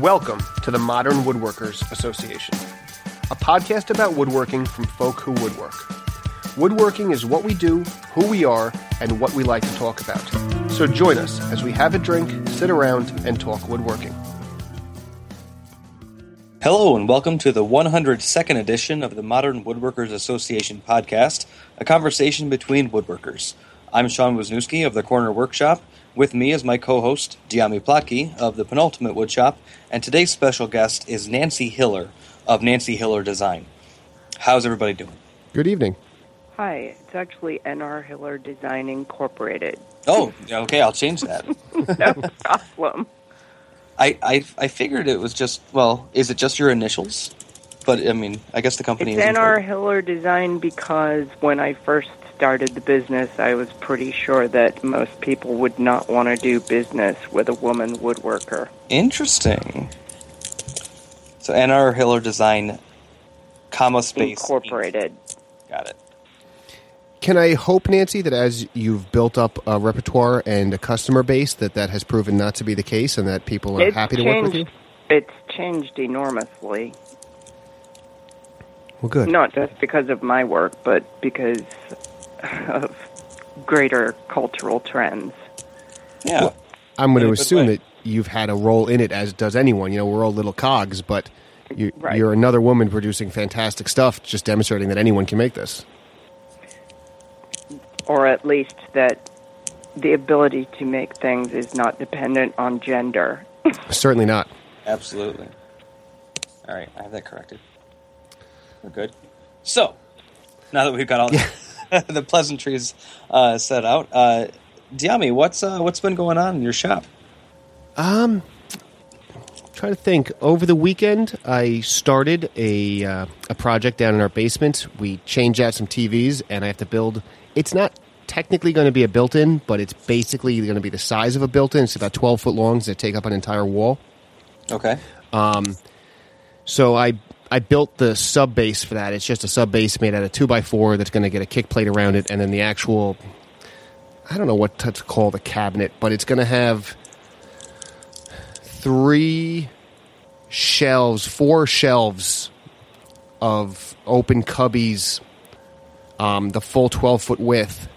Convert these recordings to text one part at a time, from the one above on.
Welcome to the Modern Woodworkers Association, a podcast about woodworking from folk who woodwork. Woodworking is what we do, who we are, and what we like to talk about. So join us as we have a drink, sit around, and talk woodworking. Hello, and welcome to the 102nd edition of the Modern Woodworkers Association podcast, a conversation between woodworkers. I'm Sean Wisniewski of the Corner Workshop. With me is my co host, Dyami Plotke of the Penultimate Woodshop, and today's special guest is Nancy Hiller of Nancy Hiller Design. How's everybody doing? Good evening. Hi, it's actually NR Hiller Design Incorporated. Oh, okay, I'll change that. no problem. I, I I figured it was just well, is it just your initials? But I mean, I guess the company it's is NR. Hiller Design because when I first started the business, I was pretty sure that most people would not want to do business with a woman woodworker. Interesting. So NR Hiller Design, comma space Incorporated. Inc. Got it. Can I hope, Nancy, that as you've built up a repertoire and a customer base, that that has proven not to be the case, and that people are It's happy to work with you? It's changed enormously. Well, good. Not just because of my work, but because of greater cultural trends. Yeah. Well, I'm going to assume that you've had a role in it, as does anyone. You know, we're all little cogs, but you, Right. you're another woman producing fantastic stuff, just demonstrating that anyone can make this. or at least that the ability to make things is not dependent on gender. Certainly not. Absolutely. All right, I have that corrected. We're good. So, now that we've got all the pleasantries uh, set out, uh, Dyami, what's uh, what's been going on in your shop? Um, trying to think. Over the weekend, I started a uh, a project down in our basement. We changed out some TVs, and I have to build. It's not technically going to be a built-in, but it's basically going to be the size of a built-in. It's about twelve foot long, so they take up an entire wall. Okay. Um, So I I built the sub base for that. It's just a sub base made out of two by four that's going to get a kick plate around it, and then the actual I don't know what to call the cabinet, but it's going to have three shelves, four shelves of open cubbies, um, the full twelve foot width,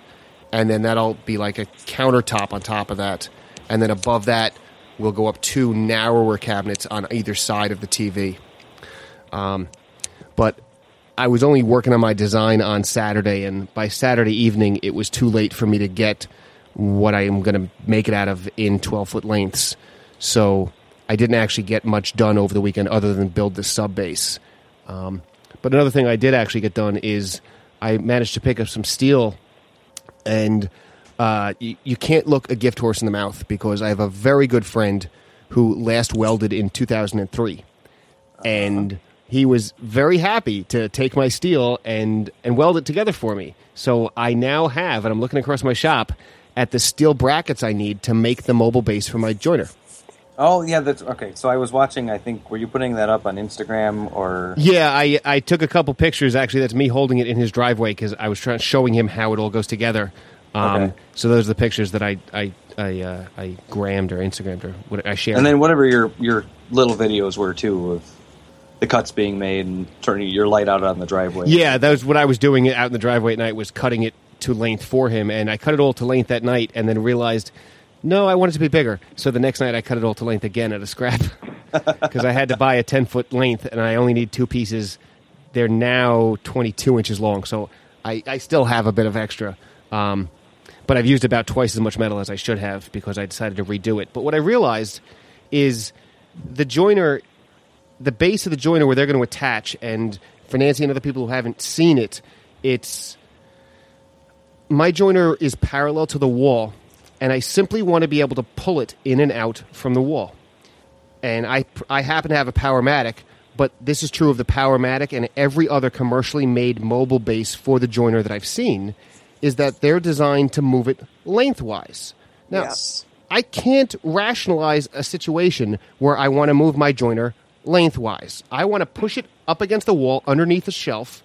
and then that'll be like a countertop on top of that, and then above that we'll go up two narrower cabinets on either side of the TV. Um, but I was only working on my design on Saturday, and by Saturday evening, it was too late for me to get what I am going to make it out of in 12 foot lengths. So I didn't actually get much done over the weekend other than build the sub base. Um, but another thing I did actually get done is I managed to pick up some steel, and uh, you, you can't look a gift horse in the mouth because I have a very good friend who last welded in 2003 and he was very happy to take my steel and and weld it together for me. So I now have, and I'm looking across my shop at the steel brackets I need to make the mobile base for my joiner. Oh yeah, that's okay. So I was watching. I think were you putting that up on Instagram or? Yeah, I I took a couple pictures. Actually, that's me holding it in his driveway because I was trying showing him how it all goes together. Um, Okay. So those are the pictures that I I I, uh, I grammed or Instagrammed or what I shared. And then whatever your your little videos were too of the cuts being made and turning your light out on the driveway. Yeah, that was what I was doing out in the driveway at night was cutting it to length for him, and I cut it all to length that night, and then realized, no, I want it to be bigger. So the next night I cut it all to length again at a scrap because I had to buy a ten foot length, and I only need two pieces. They're now twenty two inches long, so I, I still have a bit of extra. Um, but I've used about twice as much metal as I should have because I decided to redo it. But what I realized is the joiner the base of the joiner where they're going to attach, and for Nancy and other people who haven't seen it, it's my joiner is parallel to the wall, and I simply want to be able to pull it in and out from the wall. And I I happen to have a Powermatic, but this is true of the Powermatic and every other commercially made mobile base for the joiner that I've seen, is that they're designed to move it lengthwise. Now, Yes. I can't rationalize a situation where I want to move my joiner lengthwise. I want to push it up against the wall underneath the shelf,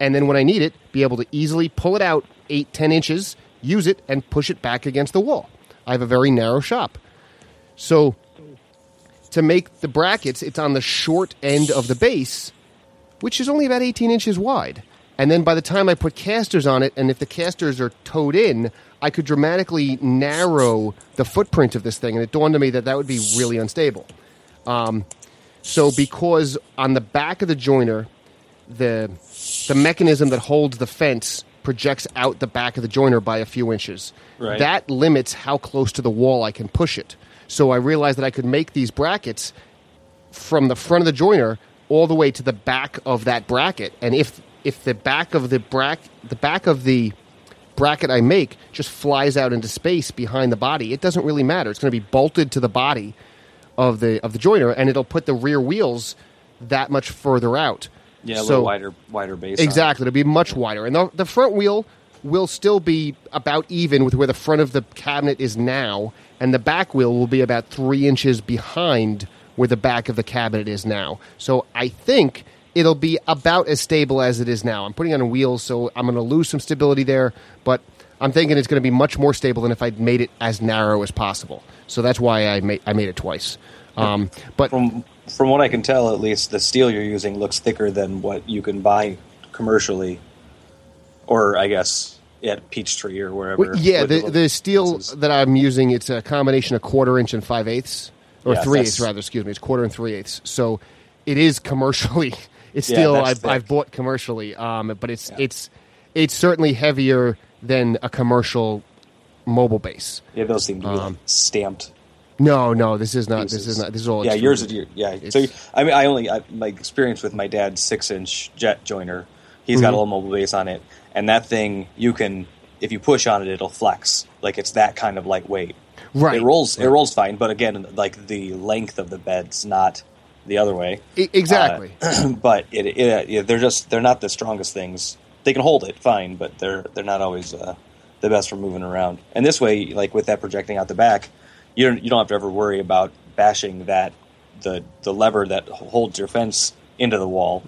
and then when I need it, be able to easily pull it out eight, ten inches, use it, and push it back against the wall. I have a very narrow shop. So to make the brackets, it's on the short end of the base, which is only about 18 inches wide. And then by the time I put casters on it, and if the casters are towed in, I could dramatically narrow the footprint of this thing. And it dawned on me that that would be really unstable. Um, so because on the back of the joiner, the the mechanism that holds the fence projects out the back of the joiner by a few inches. Right. That limits how close to the wall I can push it. So I realized that I could make these brackets from the front of the joiner all the way to the back of that bracket. And if if the back of the brack the back of the bracket I make just flies out into space behind the body, it doesn't really matter. It's going to be bolted to the body of the of the joiner, and it'll put the rear wheels that much further out. Yeah, a So- little wider, wider base. Exactly, it'll be much wider, and the, the front wheel will still be about even with where the front of the cabinet is now, and the back wheel will be about three inches behind where the back of the cabinet is now. So I think it'll be about as stable as it is now. I'm putting on wheels, so I'm going to lose some stability there, but I'm thinking it's going to be much more stable than if I'd made it as narrow as possible. So that's why I made I made it twice. Um, but From from what I can tell, at least the steel you're using looks thicker than what you can buy commercially, or I guess at Peachtree or wherever. Well, yeah, the, the steel pieces. that I'm using, it's a combination of quarter inch and five eighths, or Yeah, three eighths rather. Excuse me, it's quarter and three eighths. So it is commercially. It's Yeah, still I've. I've bought commercially, um, but it's Yeah. it's it's certainly heavier than a commercial mobile base. Yeah, those seem to be like um, stamped. No, no, this is not. This is not. This is all. Yeah, yours is your, yeah. It's- so I mean, I only I, my experience with my dad's six inch jet joiner. He's Mm-hmm. got a little mobile base on it, and that thing you can if you push on it, it'll flex. Like it's that kind of lightweight. Right. It rolls. It rolls fine, but again, like the length of the bed's not the other way. E- exactly. Uh, but it, it, yeah, they're just they're not the strongest things. They can hold it fine, but they're they're not always uh, the best for moving around. And this way, like with that projecting out the back, you don't, you don't have to ever worry about bashing that the the lever that holds your fence into the wall.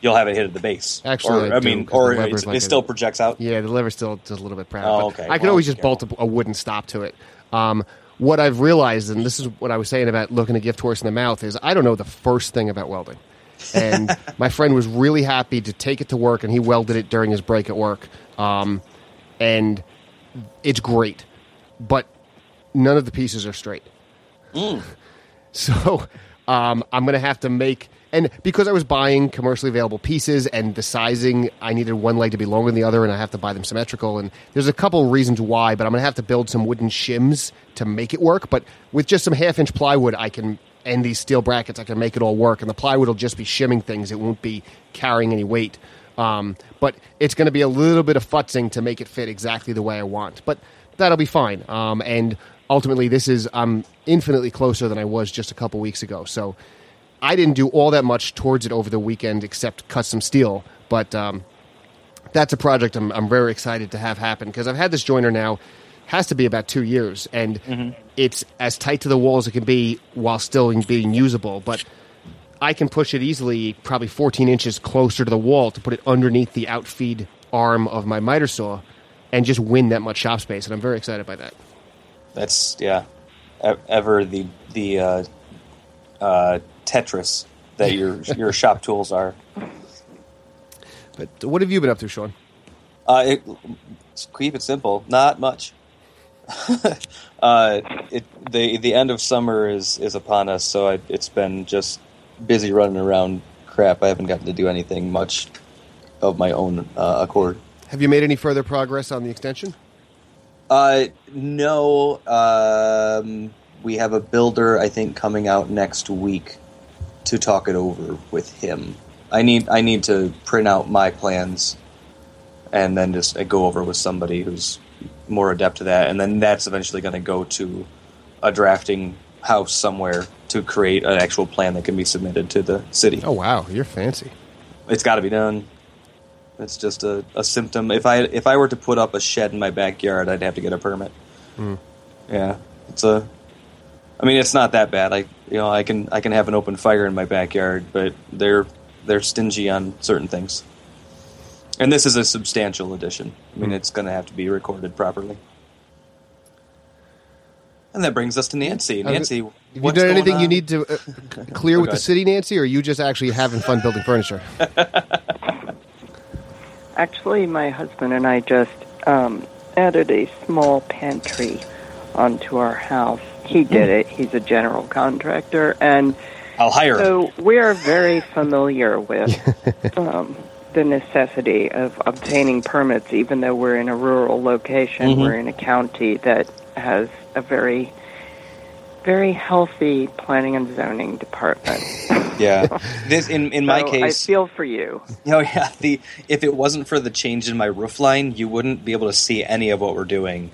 You'll have it hit at the base. Mm. Actually, or, I I, do, mean, or it's- like it a- still projects out. Yeah, the lever still does a little bit proud. Oh, okay. I could Well, always just careful. bolt a, a wooden stop to it. Um, what I've realized, and this is what I was saying about looking a gift horse in the mouth, is I don't know the first thing about welding. And my friend was really happy to take it to work, and he welded it during his break at work. Um, and it's great, but none of the pieces are straight. So um, I'm going to have to make, and because I was buying commercially available pieces and the sizing, I needed one leg to be longer than the other, and I have to buy them symmetrical. And there's a couple reasons why, but I'm going to have to build some wooden shims to make it work. But with just some half inch plywood, I can, and these steel brackets, I can make it all work. And the plywood will just be shimming things, it won't be carrying any weight. Um, but it's going to be a little bit of futzing to make it fit exactly the way I want. But that'll be fine. Um, and ultimately, this is I'm infinitely closer than I was just a couple weeks ago. So I didn't do all that much towards it over the weekend, except cut some steel. But um, that's a project I'm, I'm very excited to have happen because I've had this joiner now has to be about two years, and it's as tight to the wall as it can be while still being usable. But I can push it easily, probably 14 inches closer to the wall to put it underneath the outfeed arm of my miter saw, and just win that much shop space. And I'm very excited by that. That's yeah, e- ever the the uh, uh, Tetris that your your shop tools are. But what have you been up to, Sean? Uh, it, let's keep it simple. Not much. uh, it, the the end of summer is is upon us, so I, it's been just busy running around. Crap, I haven't gotten to do anything much of my own uh, accord. Have you made any further progress on the extension? Uh, no. Um, we have a builder, I think, coming out next week to talk it over with him. I need I need to print out my plans and then just uh, go over with somebody who's more adept to that, and then that's eventually going to go to a drafting house somewhere to create an actual plan that can be submitted to the city. Oh wow, you're fancy. It's got to be done. It's just a, a symptom. If I if I were to put up a shed in my backyard, I'd have to get a permit. Hmm. Yeah, it's a. I mean, it's not that bad. I you know I can I can have an open fire in my backyard, but they're they're stingy on certain things. And this is a substantial addition. I mean, it's going to have to be recorded properly. And that brings us to Nancy. Nancy, Have you done going anything on? you need to uh, clear Oh, with the city, Nancy, or are you just actually having fun building furniture? Actually, my husband and I just um, added a small pantry onto our house. He did it. He's a general contractor, and I'll hire him. so we are very familiar with um, the necessity of obtaining permits. Even though we're in a rural location, Mhm. we're in a county that has a very, very healthy planning and zoning department. Yeah. This in in my So case, I feel for you. Oh yeah, the if it wasn't for the change in my roof line, you wouldn't be able to see any of what we're doing.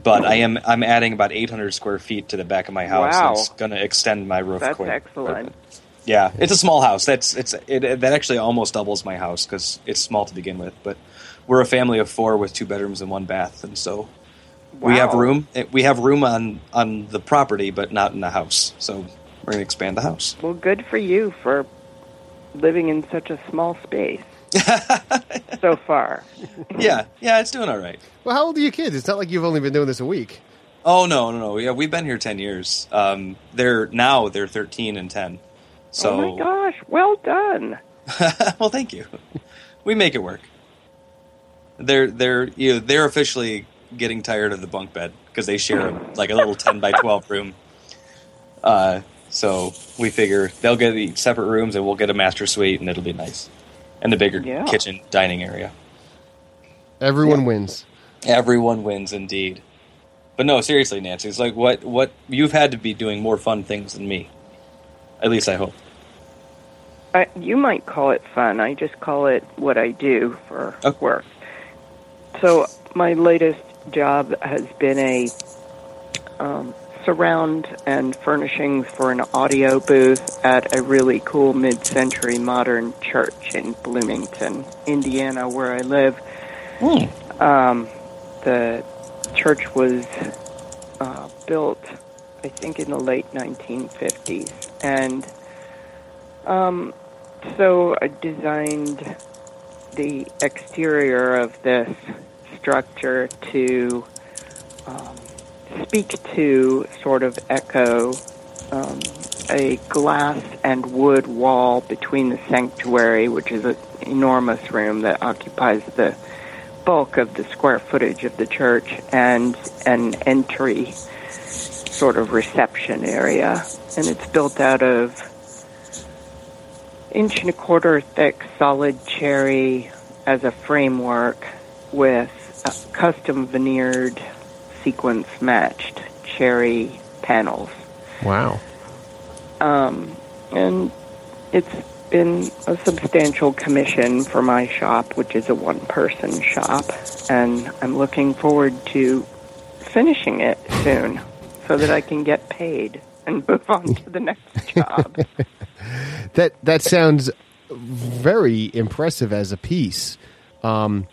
But I am I'm adding about 800 square feet to the back of my house. Wow. and It's going to extend my roof. That's quick. excellent. Yeah, it's a small house. That's it's it, that actually almost doubles my house because it's small to begin with. But we're a family of four with two bedrooms and one bath, and so we have room. eh, We have room on on the property, but not in the house. So we're going to expand the house. Well, good for you for living in such a small space so far. yeah, yeah, it's doing all right. well, how old are your kids? It's not like you've only been doing this a week. Oh no, no, no. Yeah, we've been here ten years. Um, they're now they're thirteen and ten. So, oh my gosh, well done. well, thank you. We make it work. They're they're you know, they're officially getting tired of the bunk bed because they share like a little ten by twelve room. Uh, so we figure they'll get the separate rooms and we'll get a master suite and it'll be nice, and the bigger Yeah. kitchen dining area. Everyone wins. Everyone wins indeed. But no, seriously, Nancy, it's like what what you've had to be doing more fun things than me. At least I hope. I, you might call it fun. I just call it what I do for Okay. work. So my latest job has been a um, surround and furnishings for an audio booth at a really cool mid-century modern church in Bloomington, Indiana, where I live. Um, the church was uh, built, I think, in the late 1950s, and um, so I designed the exterior of this structure to um, speak to sort of echo um, a glass and wood wall between the sanctuary, which is an enormous room that occupies the bulk of the square footage of the church, and an entry sort of reception area. And it's built out of inch and a quarter thick solid cherry as a framework with a custom veneered sequence matched cherry panels. Wow. Um, and it's been a substantial commission for my shop, which is a one person shop, and I'm looking forward to finishing it soon so that I can get paid and move on to the next job. That that sounds very impressive as a piece. Um,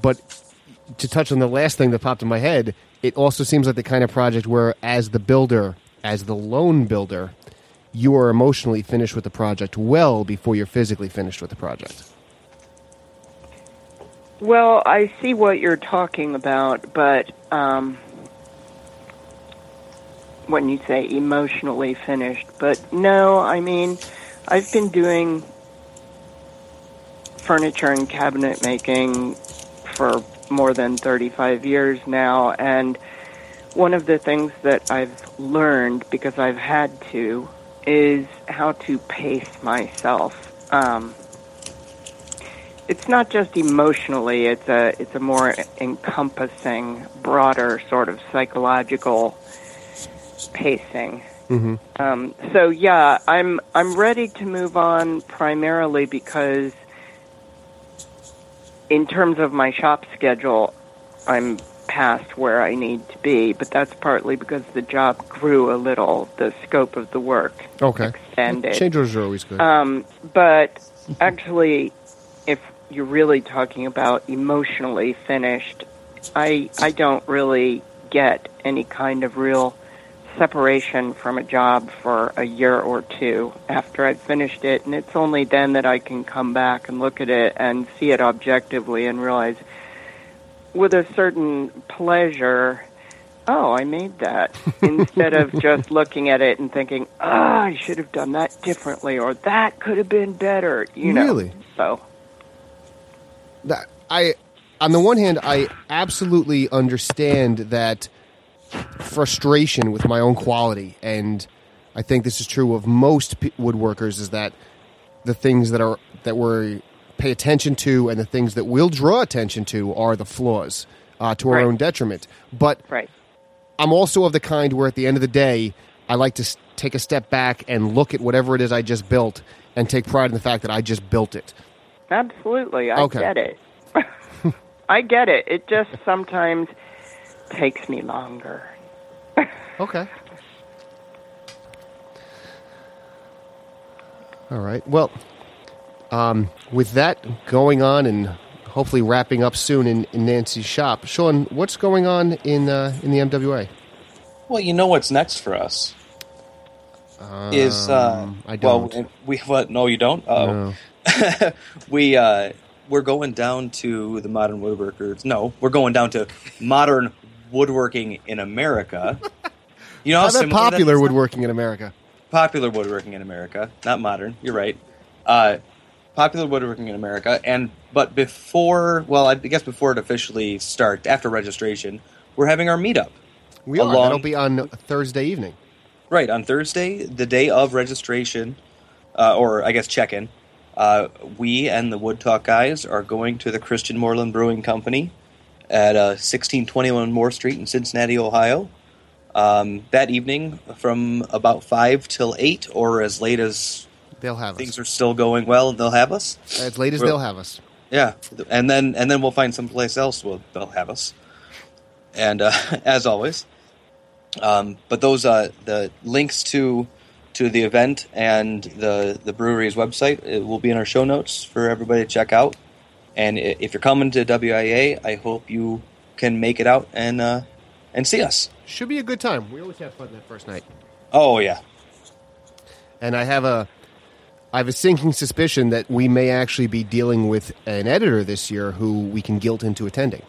but to touch on the last thing that popped in my head, it also seems like the kind of project where, as the builder, as the lone builder, you are emotionally finished with the project well before you're physically finished with the project. Well, I see what you're talking about, but um, when you say emotionally finished, but no, I mean, I've been doing furniture and cabinet making for more than 35 years now, and one of the things that I've learned because I've had to is how to pace myself. Um, it's not just emotionally; it's a it's a more encompassing, broader sort of psychological pacing. Mm-hmm. Um, so yeah, I'm I'm ready to move on primarily because, in terms of my shop schedule, I'm past where I need to be. But that's partly because the job grew a little, the scope of the work Okay. extended. Change orders are always good. Um, but actually, if you're really talking about emotionally finished, I I don't really get any kind of real separation from a job for a year or two after I've finished it, and it's only then that I can come back and look at it and see it objectively and realize with a certain pleasure oh, I made that, instead of just looking at it and thinking, ah, I should have done that differently, or that could have been better. You know. Really? So that I on the one hand I absolutely understand that frustration with my own quality and I think this is true of most p- woodworkers is that the things that are that we pay attention to and the things that we'll draw attention to are the flaws uh, to our Right. own detriment but right. I'm also of the kind where at the end of the day, I like to s- take a step back and look at whatever it is I just built and take pride in the fact that I just built it. Absolutely, I Okay. get it. I get it. It just sometimes takes me longer. Okay. All right. Well, um, with that going on and hopefully wrapping up soon in, in Nancy's shop, Sean, what's going on in uh, in the MWA? Well, you know what's next for us is uh, Um, I well, don't. we what? No, you don't. Oh, No. we uh, we're going down to the modern woodworkers. No, we're going down to modern woodworking in America. You know how How about that popular woodworking in America? popular woodworking in America, not modern. You're right. Uh, popular woodworking in America, and but before, well, I guess before it officially starts, after registration, we're having our meetup. We are. Along- That'll be on Thursday evening. Right on Thursday, the day of registration, uh, or I guess check-in. Uh, we and the Wood Talk guys are going to the Christian Moerlein Brewing Company at uh, 1621 Moore Street in Cincinnati, Ohio. Um, that evening, from about five till eight, or as late as They'll have things us. are still going well, they'll have us. As late as Well- they'll have us. Yeah, and then and then we'll find someplace else. We'll, they'll have us. And uh, as always, um, but those uh, the links to to the event and the the brewery's website it will be in our show notes for everybody to check out. And if you're coming to WIA, I hope you can make it out and uh, and see us. Should be a good time. We always have fun that first night. Oh yeah, and I have a I have a sinking suspicion that we may actually be dealing with an editor this year who we can guilt into attending.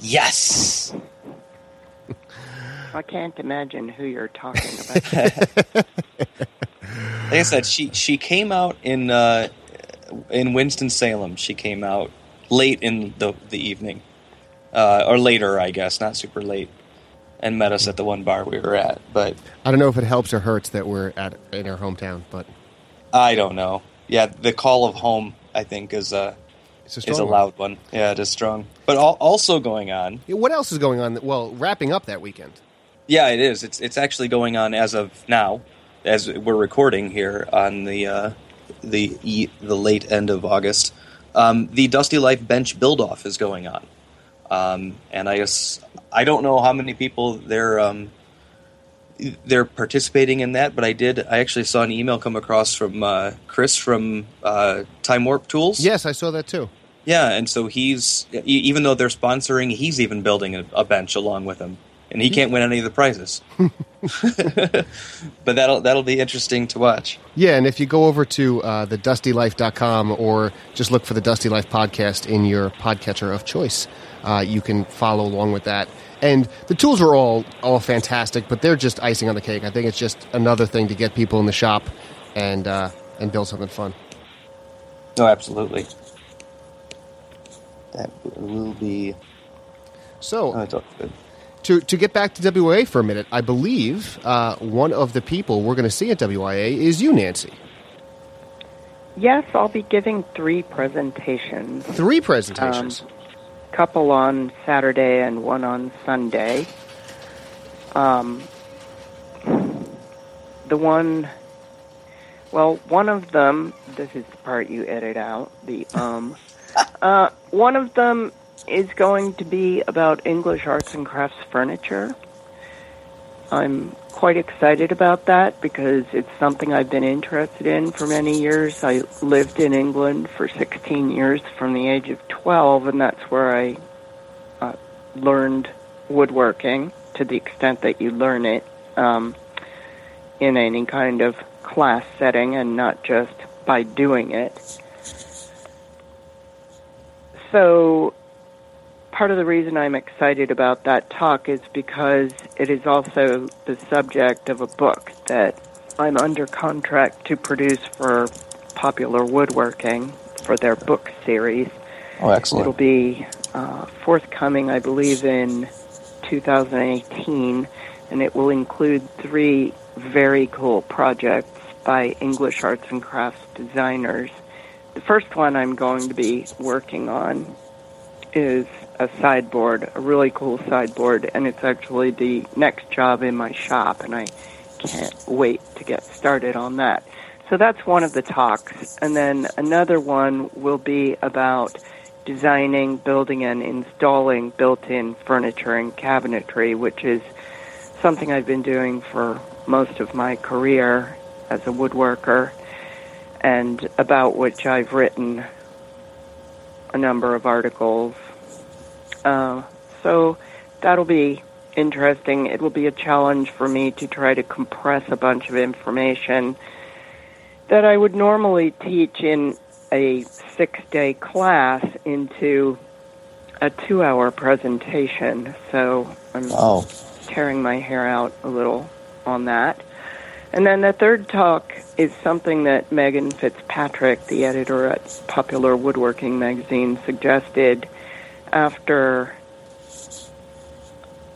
yes. I can't imagine who you're talking about. Like I said, she she came out in uh, in Winston Salem. She came out late in the the evening, uh, or later, I guess, not super late, and met us at the one bar we were at. But I don't know if it helps or hurts that we're at in our hometown, but I don't know. Yeah, the call of home, I think, is a it's a is a loud one. Yeah, it is strong. But al- also going on, Yeah, What else is going on? Well, wrapping up that weekend. Yeah, it is. It's it's actually going on as of now, as we're recording here on the uh, the e- the late end of August. Um, the Dusty Life Bench Build Off is going on, um, and I guess I don't know how many people they're um, they're participating in that, but I did. I actually saw an email come across from uh, Chris from uh, Time Warp Tools. Yes, I saw that too. Yeah, and so he's even though they're sponsoring, he's even building a, a bench along with him, and he can't win any of the prizes. but that'll that'll be interesting to watch. Yeah, and if you go over to uh, the dustylife.com or just look for the Dusty Life podcast in your podcatcher of choice, uh, you can follow along with that. And the tools are all all fantastic, but they're just icing on the cake. I think it's just another thing to get people in the shop and uh, and build something fun. No, absolutely. That will be. So Oh, it's all good. To to get back to WIA for a minute, I believe uh, one of the people we're going to see at WIA is you, Nancy. yes, I'll be giving three presentations. Three presentations. couple on Saturday and one on Sunday. Um, the one, well, one of them, this is the part you edit out, the um, uh, one of them is going to be about English arts and crafts furniture. I'm quite excited about that because it's something I've been interested in for many years. I lived in England for 16 years from the age of 12, and that's where I uh, learned woodworking to the extent that you learn it um, in any kind of class setting and not just by doing it. So part of the reason I'm excited about that talk is because it is also the subject of a book that I'm under contract to produce for Popular Woodworking for their book series. Oh, excellent. It'll be uh, forthcoming, I believe, in 2018, and it will include three very cool projects by English arts and crafts designers. The first one I'm going to be working on is a sideboard, a really cool sideboard, and it's actually the next job in my shop, and I can't wait to get started on that. So that's one of the talks. And then another one will be about designing, building, and installing built in furniture and cabinetry, which is something I've been doing for most of my career as a woodworker, and about which I've written a number of articles. Uh, so that'll be interesting. It will be a challenge for me to try to compress a bunch of information that I would normally teach in a six day class into a two hour presentation. So I'm Wow. tearing my hair out a little on that. And then the third talk is something that Megan Fitzpatrick, the editor at Popular Woodworking magazine, suggested after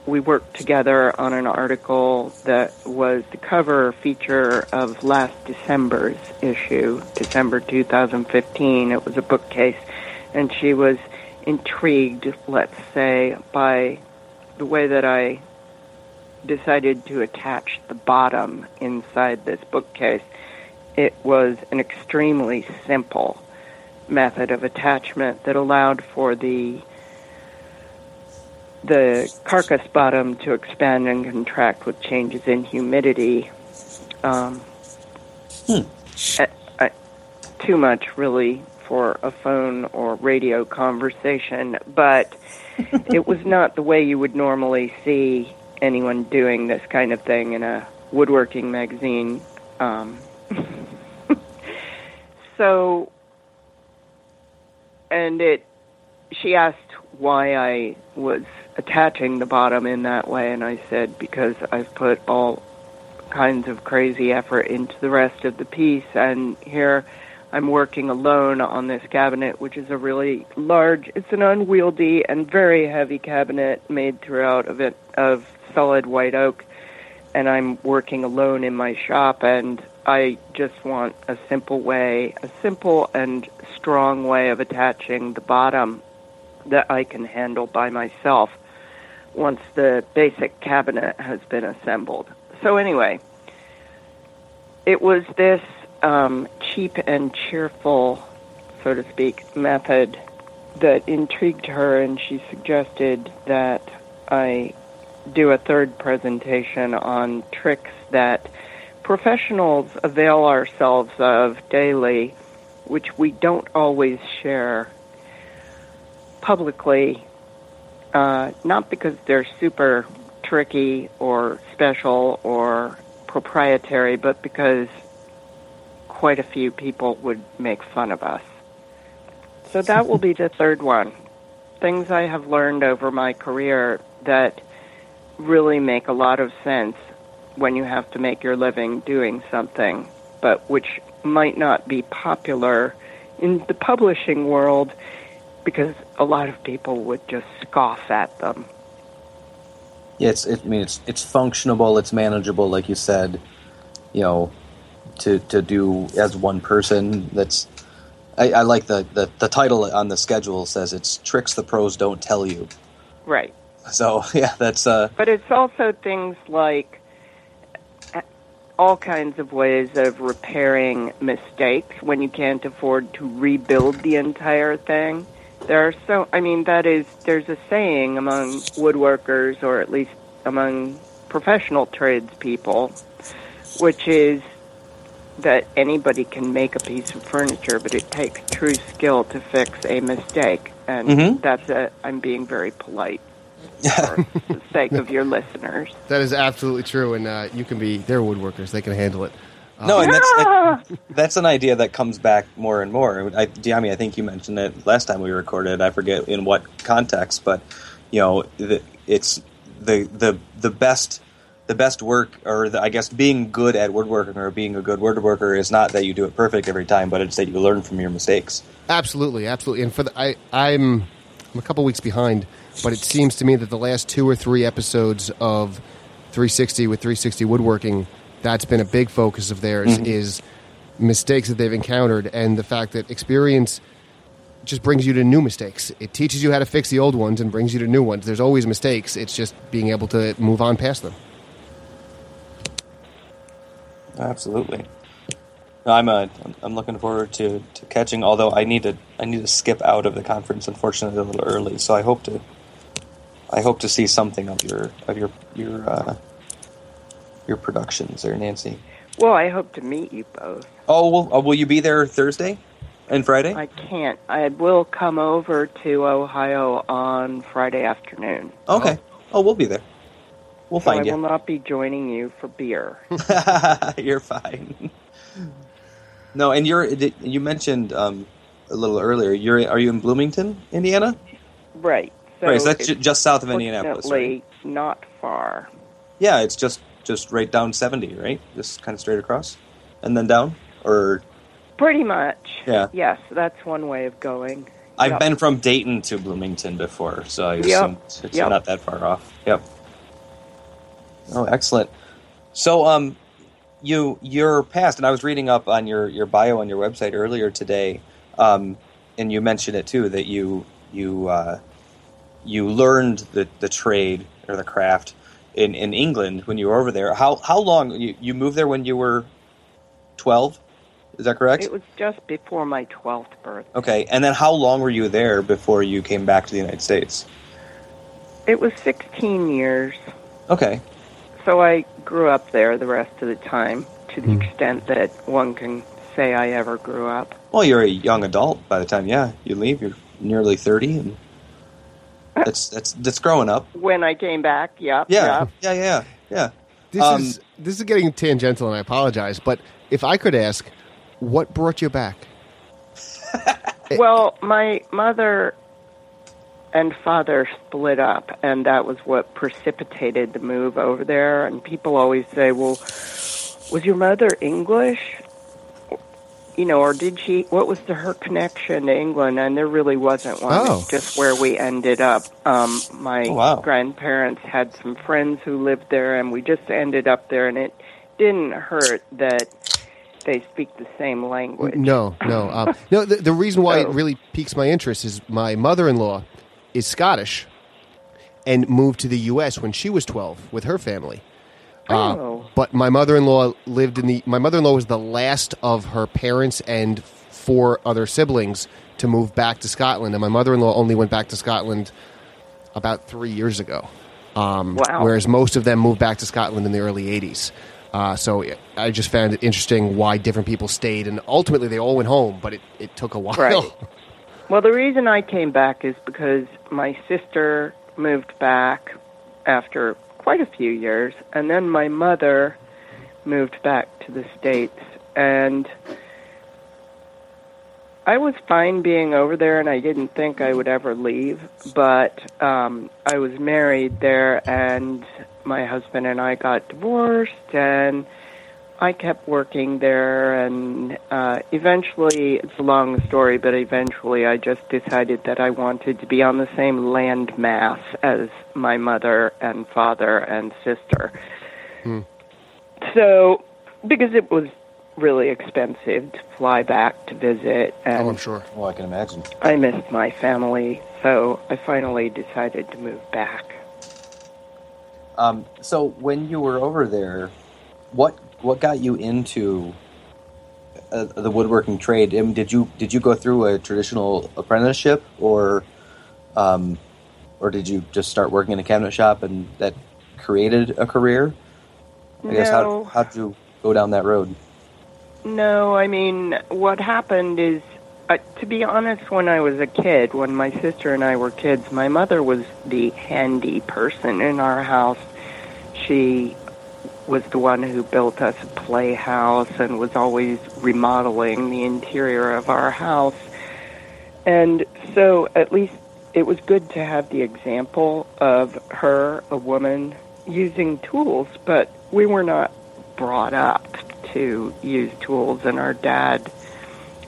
we worked together on an article that was the cover feature of last December's issue, December 2015. It was a bookcase, and she was intrigued, let's say, by the way that I decided to attach the bottom inside this bookcase. It was an extremely simple method of attachment that allowed for the the carcass bottom to expand and contract with changes in humidity. Um, Hmm. too much, really, for a phone or radio conversation, but it was not the way you would normally see anyone doing this kind of thing in a woodworking magazine. Um, so, and it, she asked why I was attaching the bottom in that way, and I said because I've put all kinds of crazy effort into the rest of the piece, and here I'm working alone on this cabinet, which is a really large. It's an unwieldy and very heavy cabinet made throughout of it of solid white oak, and I'm working alone in my shop, and I just want a simple way, a simple and strong way of attaching the bottom that I can handle by myself once the basic cabinet has been assembled. So anyway, it was this um, cheap and cheerful, so to speak, method that intrigued her, and she suggested that I do a third presentation on tricks that professionals avail ourselves of daily, which we don't always share publicly, uh, not because they're super tricky or special or proprietary, but because quite a few people would make fun of us. So that will be the third one. Things I have learned over my career that really make a lot of sense when you have to make your living doing something, but which might not be popular in the publishing world because a lot of people would just scoff at them. Yeah, it's. It, I mean, it's it's functionable. It's manageable, like you said. You know, to to do as one person. That's. I, I like the, the the title on the schedule says it's tricks the pros don't tell you. Right. So yeah, that's uh But it's also things like uh, all kinds of ways of repairing mistakes when you can't afford to rebuild the entire thing. There are so I mean that is there's a saying among woodworkers or at least among professional tradespeople which is that anybody can make a piece of furniture but it takes true skill to fix a mistake and Mhm. that's a I'm being very polite for the sake of your listeners. That is absolutely true, and uh, you can be. They're woodworkers; they can handle it. No, and that's Ah! that's an idea that comes back more and more. I, Dyami, I think you mentioned it last time we recorded. I forget in what context, but you know, the, it's the the the best the best work, or the, I guess being good at woodworking or being a good woodworker is not that you do it perfect every time, but it's that you learn from your mistakes. Absolutely, absolutely. And for the, I, I'm I'm a couple weeks behind, but it seems to me that the last two or three episodes of 360 with 360 woodworking, that's been a big focus of theirs is mistakes that they've encountered and the fact that experience just brings you to new mistakes. It teaches you how to fix the old ones and brings you to new ones. There's always mistakes. It's just being able to move on past them. Absolutely. I'm uh, I'm looking forward to, to catching. Although I need to I need to skip out of the conference, unfortunately, a little early. So I hope to I hope to see something of your of your your uh, your productions there, Nancy. Well, I hope to meet you both. Oh, will, uh, will you be there Thursday and Friday? I can't. I will come over to Ohio on Friday afternoon. okay. Oh, we'll be there. We'll So I find will not be joining you for beer. you're fine. no, and you're you mentioned um, a little earlier. You're are you in Bloomington, Indiana? right. So right, so that's just south of Indianapolis. Right? not far. Yeah, it's just just right down seventy, right? Just kind of straight across, and then down. Or Pretty much. Yeah. Yes, that's one way of going. I've Yep. been from Dayton to Bloomington before, so I Yep. assume it's Yep. not that far off. Yep. Oh, excellent. So, um, you your past, and I was reading up on your your bio on your website earlier today, um, and you mentioned it too that you you uh, you learned the the trade or the craft in in England when you were over there. How how long you you moved there when you were twelve? Is that correct? It was just before my 12th birthday. Okay, and then how long were you there before you came back to the United States? It was 16 years. Okay, So I grew up there the rest of the time to Hmm. the extent that one can say I ever grew up. well, you're a young adult by the time, yeah, you leave. You're nearly thirty, and that's that's that's growing up. When I came back, yep, Yeah, yep. yeah, yeah, yeah. This Um, is this is getting tangential, and I apologize. But if I could ask, what brought you back? Well, my mother and father split up, and that was what precipitated the move over there. And people always say, "Well, was your mother English?" You know, or did she? What was the, her connection to England? And there really wasn't one. Oh. It's just where we ended up. Um, my Oh, wow. grandparents had some friends who lived there, and we just ended up there. And it didn't hurt that they speak the same language. No, no, uh, no. The, the reason why it Oh. really piques my interest is my mother-in-law is Scottish and moved to the U.S. when she was twelve with her family. Uh, Oh. but my mother-in-law lived in the. My mother-in-law was the last of her parents and four other siblings to move back to Scotland, and my mother-in-law only went back to Scotland about three years ago. Um, Wow. Whereas most of them moved back to Scotland in the early '80s. Uh, so I just found it interesting why different people stayed, and ultimately they all went home, but it, it took a while. Right. Well, the reason I came back is because my sister moved back after quite a few years, and then my mother moved back to the States. And I was fine being over there, and I didn't think I would ever leave. But um, I was married there, and my husband and I got divorced, and I kept working there, and uh, eventually, it's a long story, but eventually I just decided that I wanted to be on the same land mass as my mother and father and sister. So, because it was really expensive to fly back to visit, and Oh, I'm sure. Well, I can imagine. I missed my family, so I finally decided to move back. Um, so when you were over there, what what got you into uh, the woodworking trade? Um, did you did you go through a traditional apprenticeship, or um, or did you just start working in a cabinet shop and that created a career? I guess how No. how did you go down that road? No, I mean, what happened is, uh, to be honest, when I was a kid, when my sister and I were kids, my mother was the handy person in our house. She was the one who built us a playhouse and was always remodeling the interior of our house. And so at least it was good to have the example of her, a woman, using tools, but we were not brought up to use tools, and our dad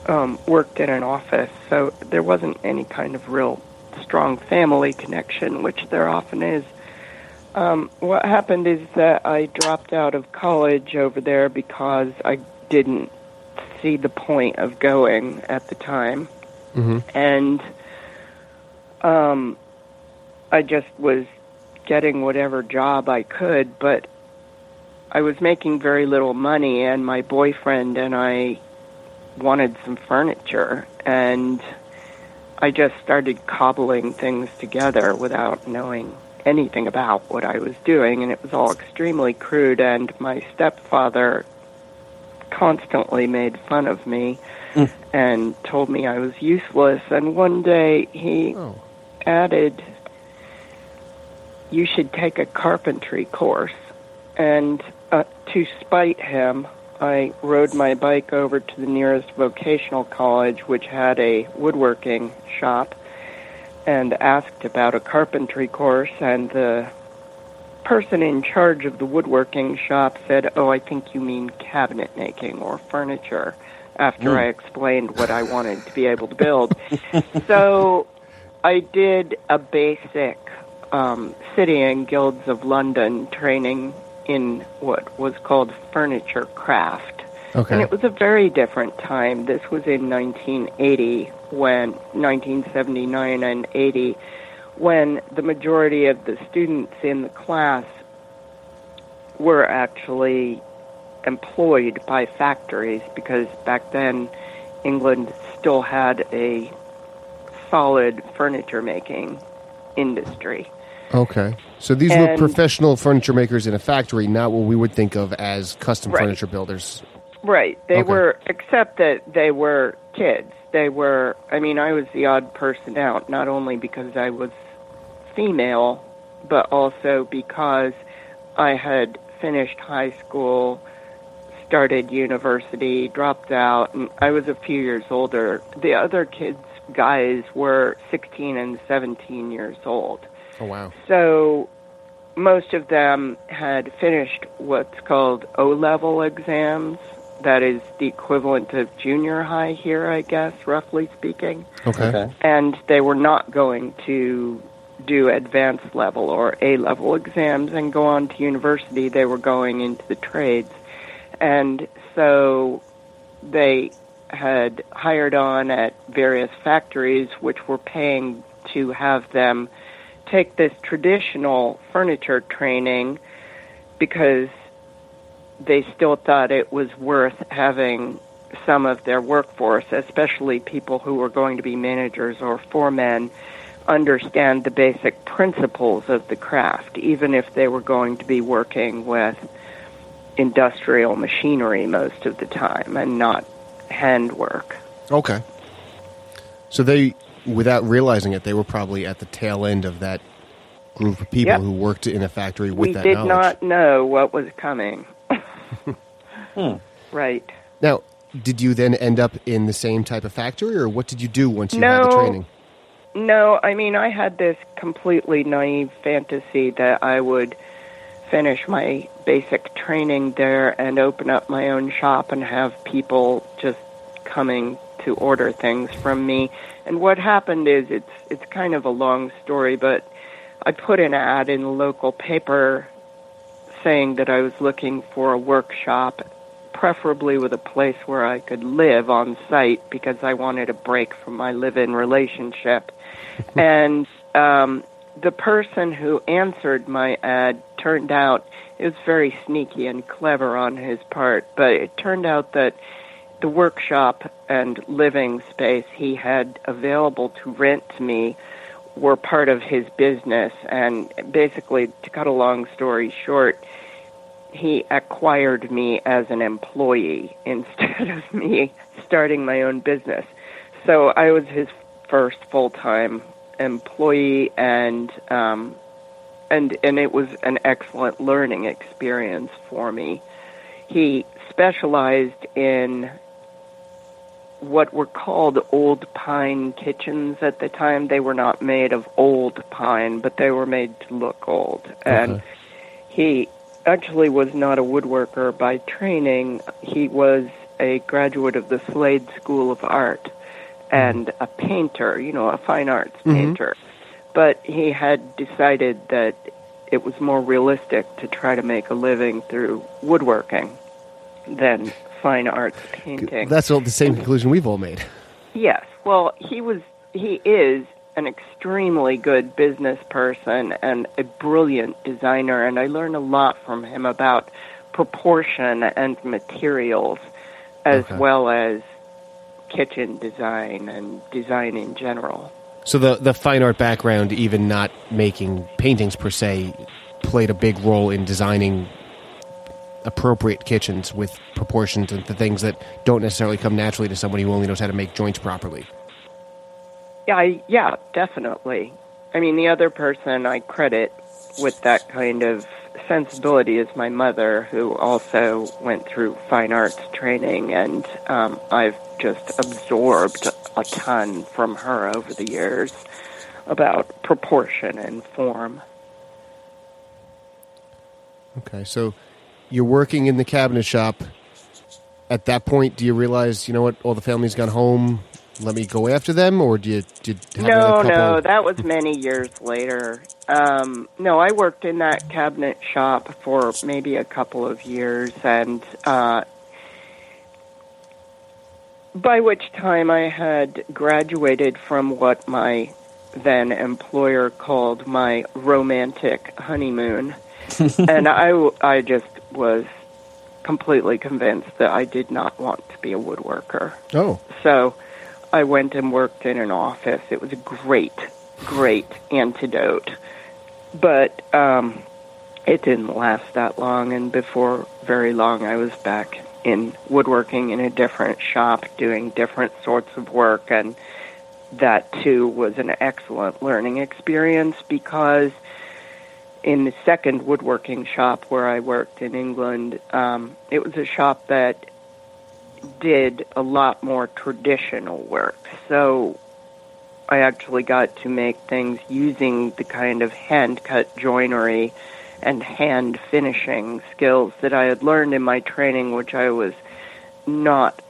um, worked in an office, so there wasn't any kind of real strong family connection, which there often is. Um, what happened is that I dropped out of college over there because I didn't see the point of going at the time, Mm-hmm. and um, I just was getting whatever job I could, but I was making very little money, and my boyfriend and I wanted some furniture, and I just started cobbling things together without knowing anything about what I was doing, and it was all extremely crude, and my stepfather constantly made fun of me Mm. and told me I was useless, and one day he Oh. added, You should take a carpentry course. And uh, to spite him, I rode my bike over to the nearest vocational college, which had a woodworking shop, and asked about a carpentry course. And the person in charge of the woodworking shop said, Oh, I think you mean cabinet making or furniture, after Mm. I explained what I wanted to be able to build. so I did a basic um, City and Guilds of London training in what was called furniture craft. Okay. And it was a very different time. This was in 1980 when 1979 and 80 when the majority of the students in the class were actually employed by factories because back then England still had a solid furniture making industry. Okay. So these were professional furniture makers in a factory, not what we would think of as custom Right. furniture builders. Right. They Okay. were, except that they were kids. They were, I mean, I was the odd person out, not only because I was female, but also because I had finished high school, started university, dropped out, and I was a few years older. The other kids, guys, were 16 and 17 years old. Oh wow. So most of them had finished what's called O level exams. That is the equivalent of junior high here, I guess, roughly speaking. Okay. Okay. And they were not going to do advanced level or A level exams and go on to university. They were going into the trades. And so they had hired on at various factories which were paying to have them take this traditional furniture training because they still thought it was worth having some of their workforce, especially people who were going to be managers or foremen, understand the basic principles of the craft, even if they were going to be working with industrial machinery most of the time and not handwork. Okay. So they, without realizing it, they were probably at the tail end of that group of people Yep. who worked in a factory with we that did knowledge. not know what was coming. Hmm. Right. Now, did you then end up in the same type of factory, or what did you do once you had the training? No, I mean, I had this completely naive fantasy that I would finish my basic training there and open up my own shop and have people just coming to order things from me. And what happened is it's it's kind of a long story, but I put an ad in the local paper saying that I was looking for a workshop, preferably with a place where I could live on site because I wanted a break from my live-in relationship. and um, the person who answered my ad turned out it was very sneaky and clever on his part, but it turned out that the workshop and living space he had available to rent to me were part of his business and basically to cut a long story short he acquired me as an employee instead of me starting my own business so i was his first full-time employee and um and and it was an excellent learning experience for me. He specialized in what were called old pine kitchens at the time. They were not made of old pine, but they were made to look old. And Okay. he actually was not a woodworker by training. He was a graduate of the Slade School of Art and a painter, you know, a fine arts Mhm. painter. But he had decided that it was more realistic to try to make a living through woodworking than fine arts painting. That's all the same conclusion we've all made. Yes. Well, he was he is an extremely good business person and a brilliant designer and I learned a lot from him about proportion and materials as Okay. well as kitchen design and design in general. So the the fine art background, even not making paintings per se, played a big role in designing appropriate kitchens with proportions and the things that don't necessarily come naturally to somebody who only knows how to make joints properly. Yeah, I, yeah, definitely. I mean, the other person I credit with that kind of sensibility is my mother, who also went through fine arts training, and um, I've just absorbed a ton from her over the years about proportion and form. Okay, so you're working in the cabinet shop. At that point, do you realize, you know what, all the family's gone home? Let me go after them, or do you did have No, couple? no, that was many years later. Um, no, I worked in that cabinet shop for maybe a couple of years, and uh, by which time I had graduated from what my then employer called my romantic honeymoon, and I, I just was completely convinced that I did not want to be a woodworker. Oh, So I went and worked in an office. It was a great, great antidote. But um, it didn't last that long, and before very long, I was back in woodworking in a different shop doing different sorts of work, and that too was an excellent learning experience because in the second woodworking shop where I worked in England, um, it was a shop that did a lot more traditional work. So I actually got to make things using the kind of hand cut joinery and hand finishing skills that I had learned in my training, which I was not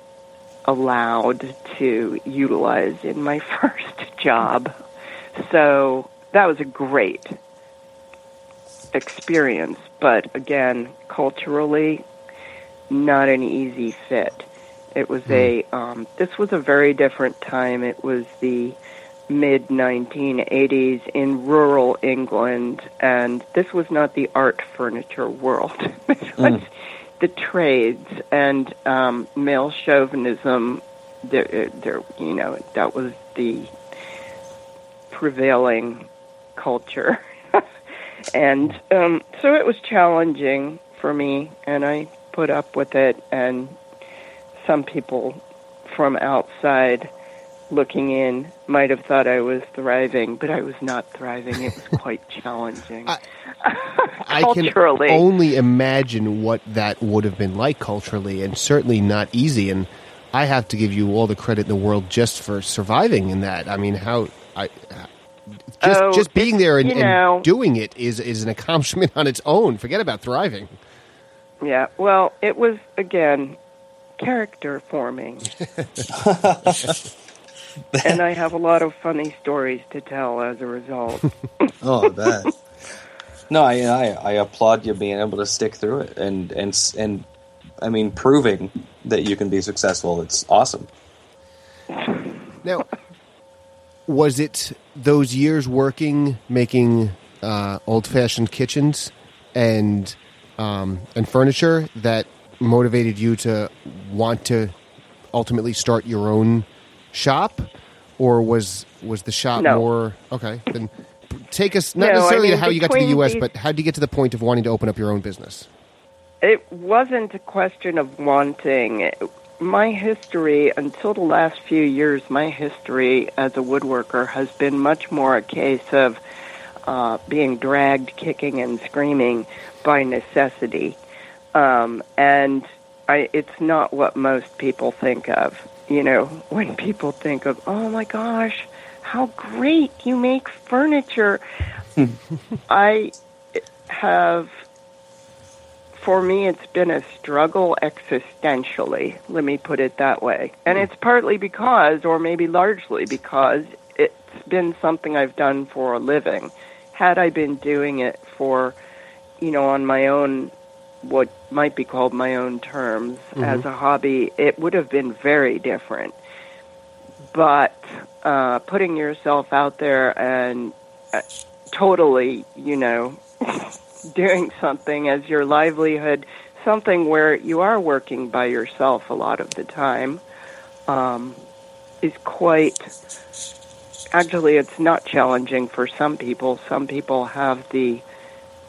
allowed to utilize in my first job. So that was a great experience, but again, culturally, not an easy fit. It was a um, this was a very different time. It was the mid 1980s in rural England, and this was not the art furniture world. this was the trades and um, male chauvinism. There, there, you know, that was the prevailing culture, and um, so it was challenging for me, and I put up with it. And some people from outside looking in might have thought I was thriving, but I was not thriving. It was quite challenging. I- I can only imagine what that would have been like culturally, and certainly not easy. And I have to give you all the credit in the world just for surviving in that. I mean, how just Oh, just being there and, you know- and doing it is is an accomplishment on its own. Forget about thriving. Yeah, well, it was again character forming. and I have a lot of funny stories to tell as a result. Oh, I bet. no, I, I I applaud you being able to stick through it and and and I mean proving that you can be successful. It's awesome. Now, was it those years working making uh, old-fashioned kitchens and um, and furniture that motivated you to want to ultimately start your own shop, or was was the shop No. more okay? Then take us not No, I necessarily to mean, how you got to the U.S., these- but how did you get to the point of wanting to open up your own business? it wasn't a question of wanting. My history, until the last few years, my history as a woodworker has been much more a case of uh, being dragged kicking and screaming by necessity. Um, and I, it's not what most people think of. You know, when people think of, oh my gosh, how great you make furniture. I have, for me, it's been a struggle existentially. Let me put it that way. And it's partly because, or maybe largely because, it's been something I've done for a living. Had I been doing it for, you know, on my own, what might be called my own terms, as a hobby, it would have been very different. But uh, putting yourself out there and uh, totally, you know, doing something as your livelihood, something where you are working by yourself a lot of the time, um, is quite. Actually, it's not challenging for some people. Some people have the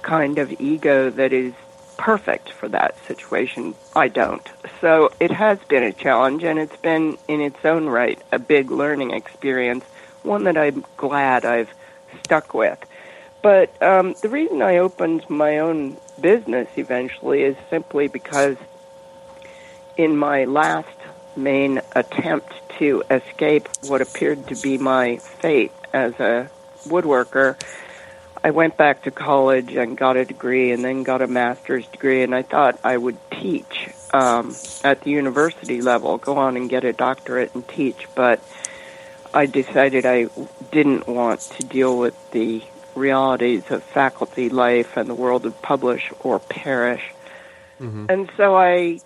kind of ego that is perfect for that situation. I don't. So it has been a challenge, and it's been, in its own right, a big learning experience, one that I'm glad I've stuck with. But um, the reason I opened my own business eventually is simply because in my last main attempt to escape what appeared to be my fate as a woodworker, I went back to college and got a degree and then got a master's degree, and I thought I would teach um, at the university level, go on and get a doctorate and teach, but I decided I didn't want to deal with the realities of faculty life and the world of publish or perish. Mm-hmm. And so I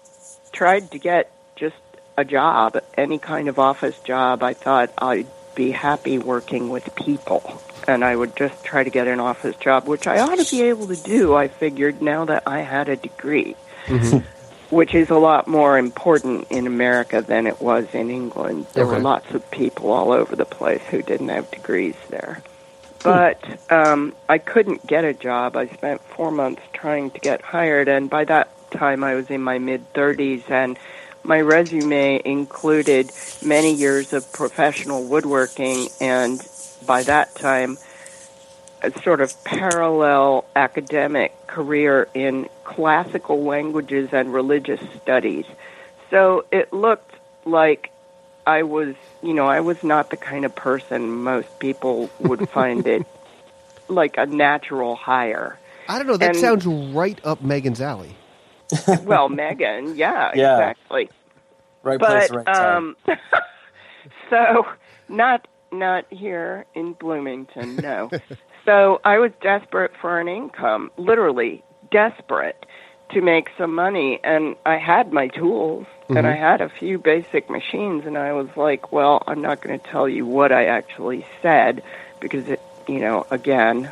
tried to get just a job, any kind of office job. I thought I'd be happy working with people. And I would just try to get an office job, which I ought to be able to do, I figured, now that I had a degree, mm-hmm. which is a lot more important in America than it was in England. There were lots of people all over the place who didn't have degrees there. But um, I couldn't get a job. I spent four months trying to get hired, and by that time I was in my mid 30s, and my resume included many years of professional woodworking, and by that time, a sort of parallel academic career in classical languages and religious studies. So it looked like I was, you know, I was not the kind of person most people would find it like a natural hire. I don't know. That And- sounds right up Megan's alley. Well, Megan, yeah, Yeah. exactly. Right place, right time. um, so not not here in Bloomington, no. so I was desperate for an income, literally desperate to make some money, and I had my tools and I mm-hmm. had a few basic machines, and I was like, well, I'm not going to tell you what I actually said because it, you know, again.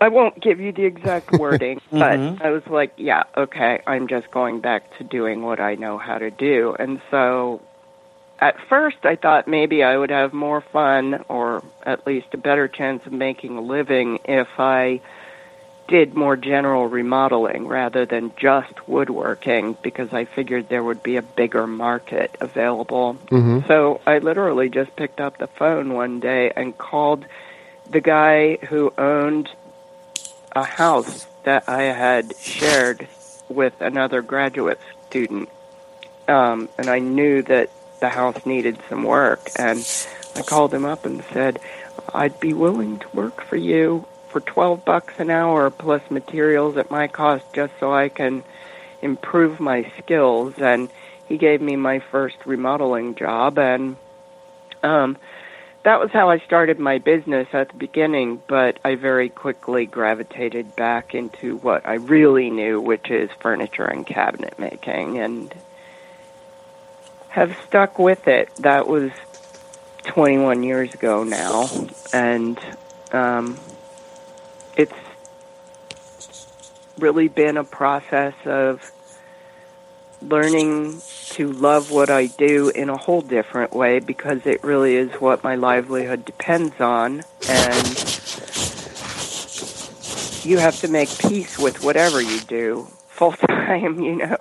I won't give you the exact wording, but mm-hmm. I was like, yeah, okay, I'm just going back to doing what I know how to do. And so at first I thought maybe I would have more fun or at least a better chance of making a living if I did more general remodeling rather than just woodworking because I figured there would be a bigger market available. So I literally just picked up the phone one day and called the guy who owned a house that I had shared with another graduate student. Um, and I knew that the house needed some work. And I called him up and said, I'd be willing to work for you for 12 bucks an hour plus materials at my cost just so I can improve my skills. And he gave me my first remodeling job. And um, that was how I started my business at the beginning, but I very quickly gravitated back into what I really knew, which is furniture and cabinet making, and have stuck with it. That was 21 years ago now, and um, it's really been a process of learning to love what I do in a whole different way because it really is what my livelihood depends on and you have to make peace with whatever you do full time, you know.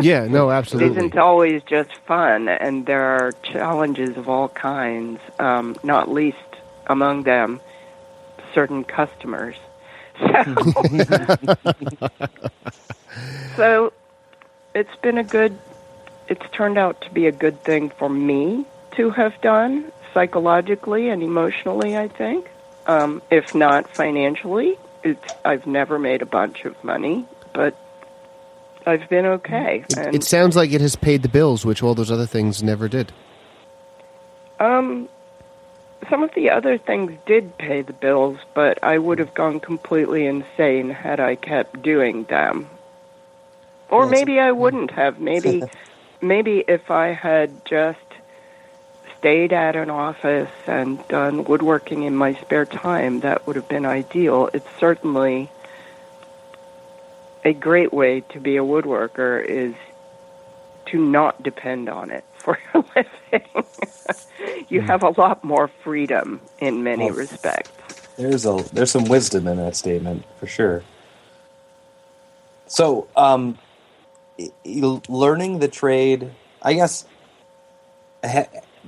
Yeah, no, absolutely. isn't always just fun and there are challenges of all kinds, um, not least among them certain customers. So, so it's been a good, it's turned out to be a good thing for me to have done psychologically and emotionally, I think. Um, if not financially, it's, I've never made a bunch of money, but I've been okay. It, it sounds like it has paid the bills, which all those other things never did. Um, some of the other things did pay the bills, but I would have gone completely insane had I kept doing them. Or Yes. maybe I wouldn't have. Maybe, maybe if I had just stayed at an office and done woodworking in my spare time, that would have been ideal. It's certainly a great way to be a woodworker is to not depend on it for a living. you have a lot more freedom in many Oh. respects. There's a there's some wisdom in that statement for sure. So, um, learning the trade, I guess.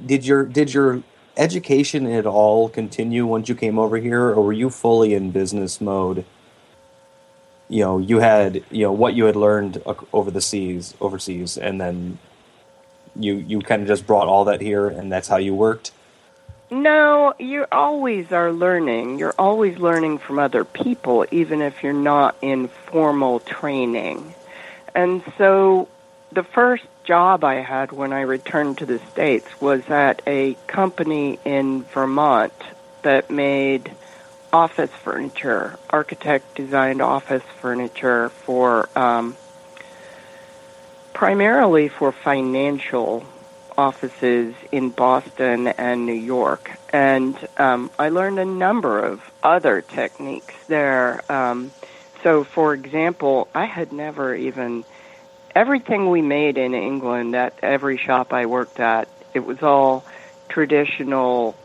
Did your did your education at all continue once you came over here, or were you fully in business mode? You know, you had you know what you had learned over the seas, overseas, and then you you kind of just brought all that here, and that's how you worked. No, you always are learning. You're always learning from other people, even if you're not in formal training. And so the first job I had when I returned to the States was at a company in Vermont that made office furniture, architect designed office furniture for um, primarily for financial offices in Boston and New York. And um, I learned a number of other techniques there. Um, so, for example, I had never even, everything we made in England at every shop I worked at, it was all traditional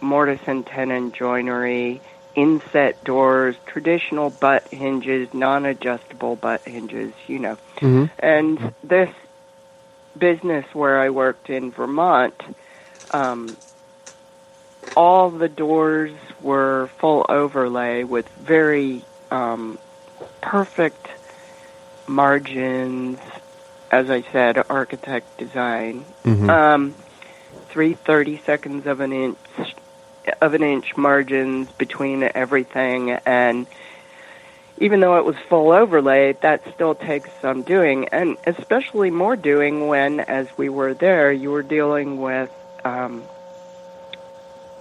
mortise and tenon joinery, inset doors, traditional butt hinges, non adjustable butt hinges, you know. hmm And this business where I worked in Vermont, um, all the doors were full overlay with very um, perfect margins. As I said, architect design. hmm Um, three thirty seconds of an inch of an inch margins between everything, and even though it was full overlay, that still takes some doing, and especially more doing when, as we were there, you were dealing with um,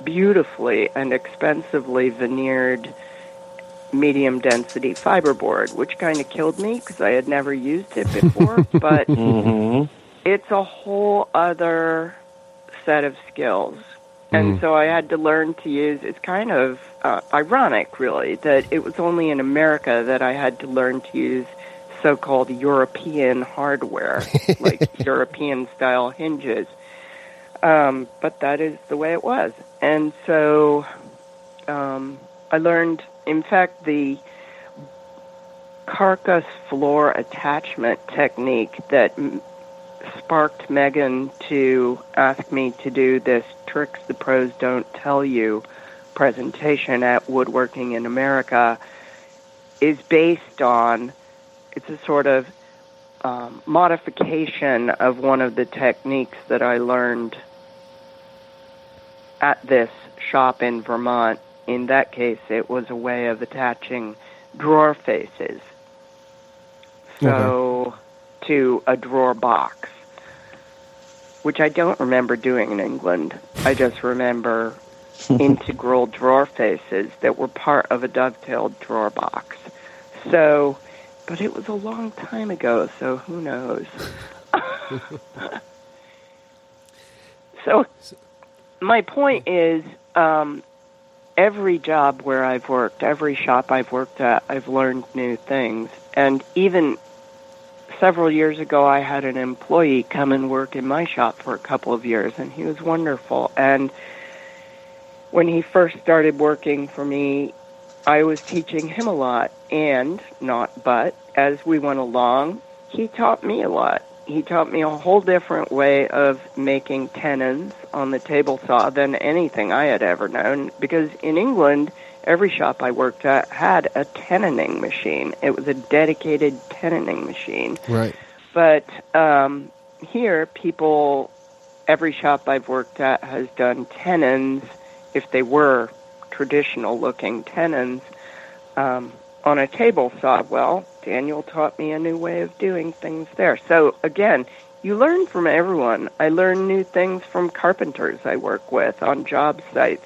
beautifully and expensively veneered medium density fiberboard, which kind of killed me because I had never used it before, but Mm-hmm. it's a whole other set of skills. And Mm. so I had to learn to use, it's kind of uh, ironic, really, that it was only in America that I had to learn to use so called European hardware, like European style hinges. Um, but that is the way it was. And so um, I learned, in fact, the carcass floor attachment technique that sparked Megan to ask me to do this Tricks the Pros Don't Tell You presentation at Woodworking in America is based on, it's a sort of um, modification of one of the techniques that I learned at this shop in Vermont. In that case, it was a way of attaching drawer faces. So, to a drawer box, which I don't remember doing in England. I just remember integral drawer faces that were part of a dovetailed drawer box. So, but it was a long time ago, so who knows? so, my point is um, every job where I've worked, every shop I've worked at, I've learned new things. And even several years ago, I had an employee come and work in my shop for a couple of years, and he was wonderful. And when he first started working for me, I was teaching him a lot, and not but, as we went along, he taught me a lot. he taught me a whole different way of making tenons on the table saw than anything I had ever known. Because in England, every shop I worked at had a tenoning machine. It was a dedicated tenoning machine. Right. But um, here, people, every shop I've worked at has done tenons, if they were traditional looking tenons, um, on a table saw. Well, Daniel taught me a new way of doing things there. So again, you learn from everyone. I learn new things from carpenters I work with on job sites.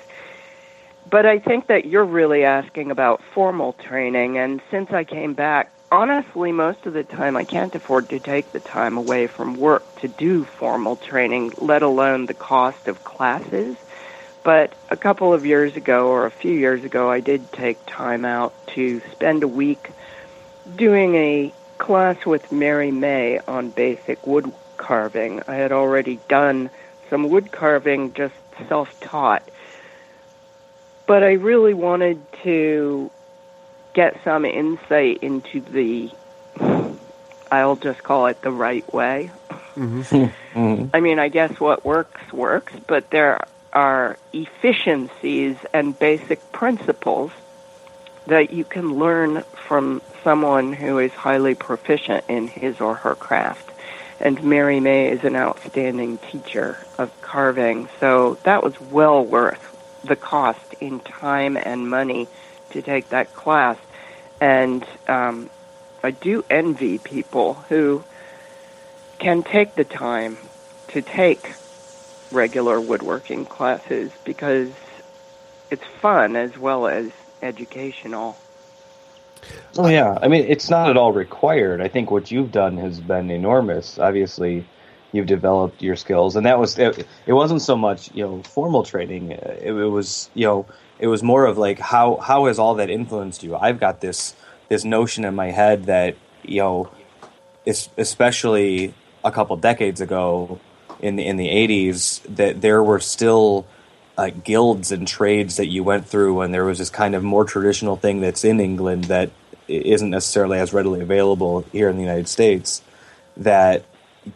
But I think that you're really asking about formal training, and since I came back, honestly, most of the time I can't afford to take the time away from work to do formal training, let alone the cost of classes. But a couple of years ago, or a few years ago, I did take time out to spend a week doing a class with Mary May on basic wood carving. I had already done some wood carving just self taught. But I really wanted to get some insight into the, I'll just call it the right way. Mhm. I mean, I guess what works, works, but there are efficiencies and basic principles that you can learn from someone who is highly proficient in his or her craft. And Mary May is an outstanding teacher of carving, so that was well worth the cost in time and money to take that class. And um, I do envy people who can take the time to take regular woodworking classes because it's fun as well as educational. Oh yeah, I mean it's not at all required. I think what you've done has been enormous. Obviously, you've developed your skills, and that was it. it wasn't so much you know formal training. It, it was you know it was more of like how how has all that influenced you? I've got this this notion in my head that you know, es- especially a couple decades ago in the in the eighties, that there were still uh, guilds and trades that you went through, and there was this kind of more traditional thing that's in England that isn't necessarily as readily available here in the United States that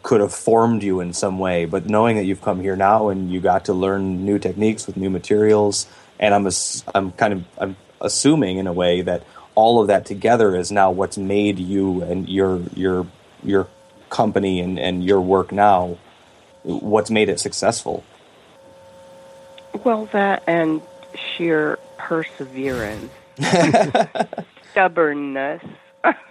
could have formed you in some way. But knowing that you've come here now and you got to learn new techniques with new materials, and I'm ass- I'm kind of I'm assuming in a way that all of that together is now what's made you and your your your company and, and your work now what's made it successful. Well, that and sheer perseverance, stubbornness,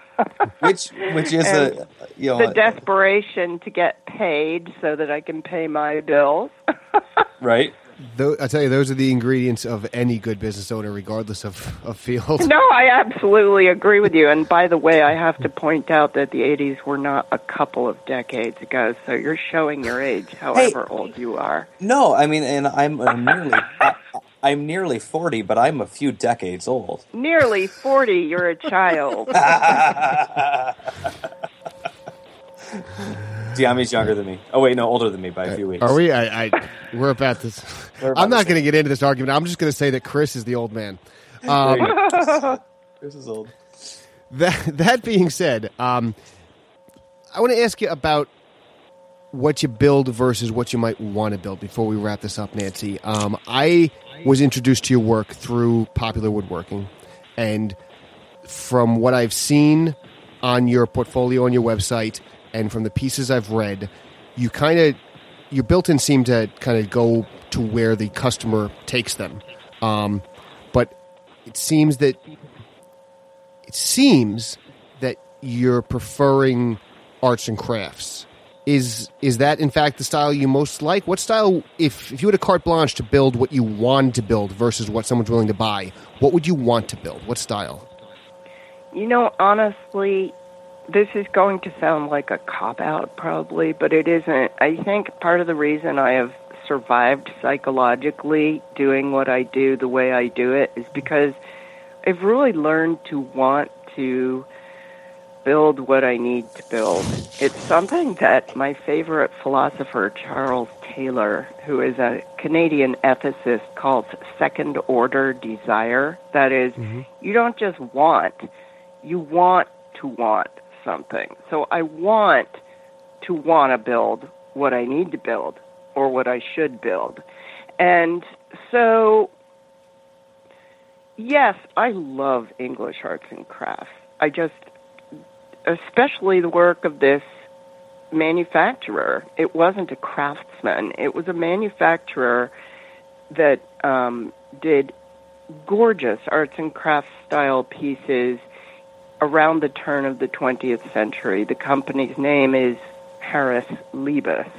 which which is a you know the desperation to get paid so that I can pay my bills. right Tho- I tell you, those are the ingredients of any good business owner, regardless of, of field. No, I absolutely agree with you. And by the way, I have to point out that the 80s were not a couple of decades ago, so you're showing your age, however old you are. no i mean and i'm, I'm nearly I, i'm nearly 40 but i'm a few decades old Nearly 40, you're a child. Dyami's younger than me oh wait no older than me by a few weeks Are we? I, I we're about this. We're about I'm not going to get into this argument. I'm just going to say that Chris is the old man. Um, this is old that that being said, um, I want to ask you about what you build versus what you might want to build before we wrap this up, Nancy. Um, I was introduced to your work through popular woodworking, and from what I've seen on your portfolio on your website and from the pieces I've read, you kind of your built-in seem to kind of go to where the customer takes them. Um, but it seems that it seems that you're preferring arts and crafts. Is is that in fact the style you most like? What style, if if you had a carte blanche to build what you want to build versus what someone's willing to buy, what would you want to build? What style? You know, honestly, this is going to sound like a cop out probably, but it isn't. I think part of the reason I have survived psychologically doing what I do the way I do it is because I've really learned to want to build what I need to build. It's something that my favorite philosopher, Charles Taylor, who is a Canadian ethicist, calls second order desire. That is, mm-hmm. you don't just want, you want to want something. So I want to want to build what I need to build or what I should build. And so, yes, I love English arts and crafts. I just, especially the work of this manufacturer. It wasn't a craftsman, it was a manufacturer that um, did gorgeous arts and crafts style pieces around the turn of the 20th century. The company's name is Harris Lebus.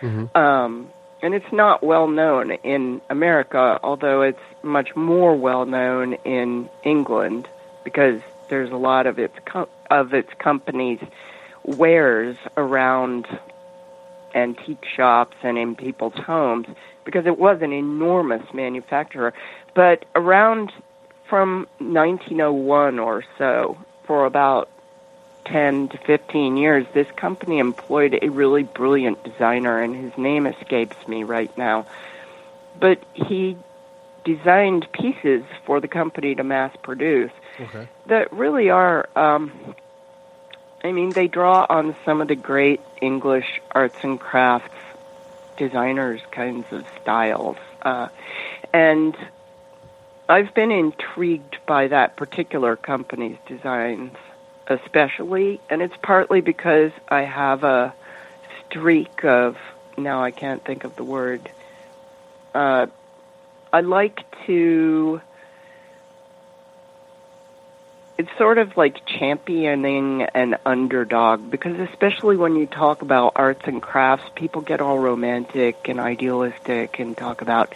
Mm-hmm. Um, and it's not well known in America, although it's much more well known in England because there's a lot of its co- of its companies wares around antique shops and in people's homes because it was an enormous manufacturer. But around from 1901 or so, for about 10 to 15 years, this company employed a really brilliant designer, and his name escapes me right now. But he designed pieces for the company to mass produce okay. that really are um, I mean, they draw on some of the great English arts and crafts designers' kinds of styles. Uh, and I've been intrigued by that particular company's designs, especially, and it's partly because I have a streak of, now I can't think of the word, uh, I like to it's sort of like championing an underdog because especially when you talk about arts and crafts, people get all romantic and idealistic and talk about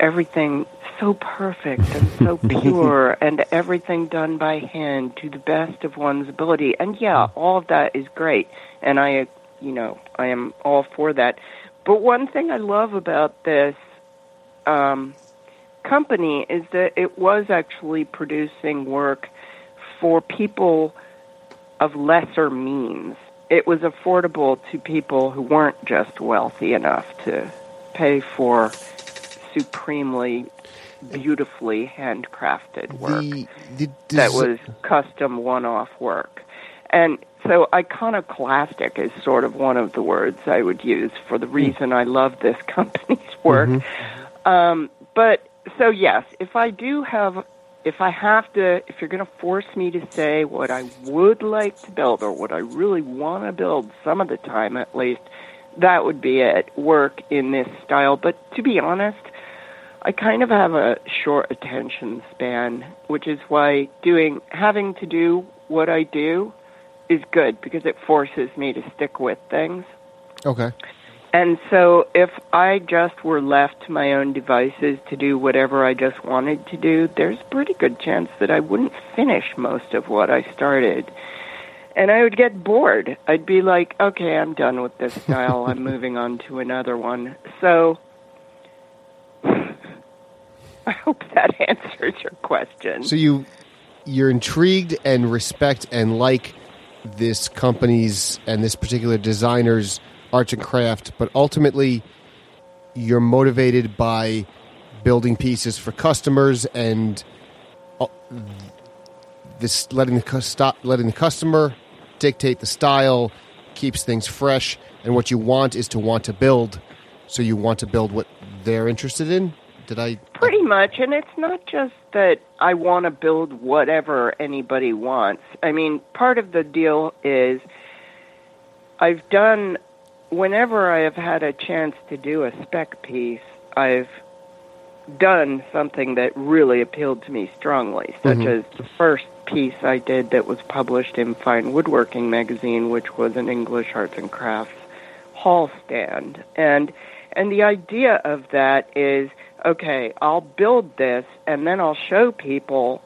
everything so perfect and so pure and everything done by hand to the best of one's ability. And yeah, all of that is great. And I, you know, I am all for that. But one thing I love about this um, company is that it was actually producing work for people of lesser means. It was affordable to people who weren't just wealthy enough to pay for supremely beautifully handcrafted work the, the des- that was custom one-off work. And so iconoclastic is sort of one of the words I would use for the reason I love this company's work. Mm-hmm. Um, but so yes, if I do have if I have to, if you're going to force me to say what I would like to build or what I really want to build, some of the time at least, that would be it. Work in this style. But to be honest, I kind of have a short attention span, which is why doing, having to do what I do is good because it forces me to stick with things. Okay. And so if I just were left to my own devices to do whatever I just wanted to do, there's a pretty good chance that I wouldn't finish most of what I started. And I would get bored. I'd be like, okay, I'm done with this style. I'm moving on to another one. So I hope that answers your question. So you you're intrigued and respect and like this company's and this particular designer's arts and craft, but ultimately you're motivated by building pieces for customers and uh, this letting the stop letting the customer dictate the style keeps things fresh and what you want is to want to build. So you want to build what they're interested in? Did i pretty much and it's not just that i want to build whatever anybody wants. I mean part of the deal is i've done whenever I have had a chance to do a spec piece, I've done something that really appealed to me strongly, such mm-hmm. as the first piece I did that was published in Fine Woodworking magazine, which was an English arts and crafts hall stand. And and the idea of that is okay, I'll build this and then I'll show people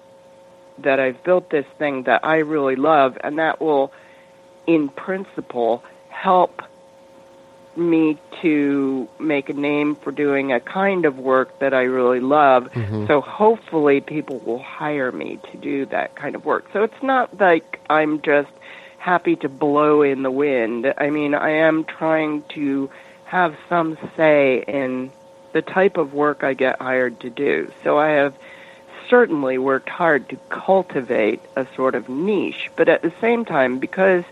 that I've built this thing that I really love and that will in principle help me to make a name for doing a kind of work that I really love. Mm-hmm. So hopefully people will hire me to do that kind of work. So it's not like I'm just happy to blow in the wind. I mean, I am trying to have some say in the type of work I get hired to do. So I have certainly worked hard to cultivate a sort of niche, but at the same time, because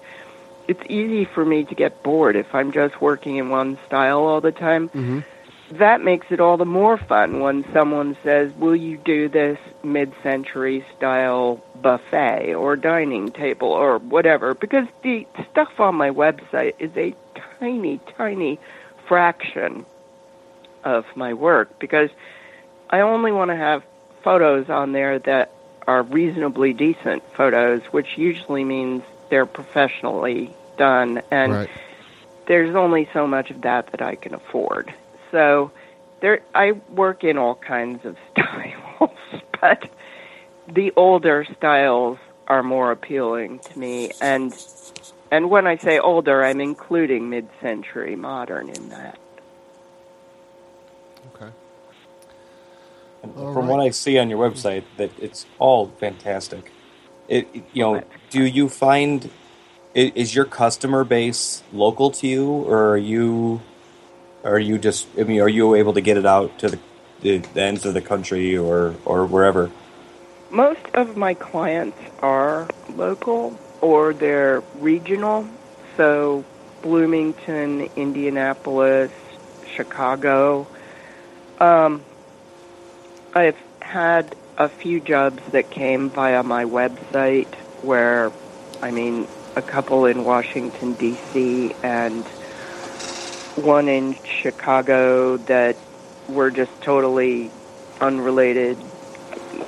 it's easy for me to get bored if I'm just working in one style all the time. Mm-hmm. That makes it all the more fun when someone says, "Will you do this mid-century style buffet or dining table or whatever?" Because the stuff on my website is a tiny, tiny fraction of my work because I only want to have photos on there that are reasonably decent photos, which usually means they're professionally done and Right. there's only so much of that that I can afford. So there I work in all kinds of styles, but the older styles are more appealing to me and and when I say older, I'm including mid-century modern in that. Okay. All From right. what I see on your website, that it's all fantastic. It, it- you know, do you find is your customer base local to you, or are you, are you just? I mean, are you able to get it out to the, the, the ends of the country or or wherever? Most of my clients are local or they're regional. So Bloomington, Indianapolis, Chicago. Um, I've had a few jobs that came via my website where, I mean, a couple in Washington, D.C., and one in Chicago that were just totally unrelated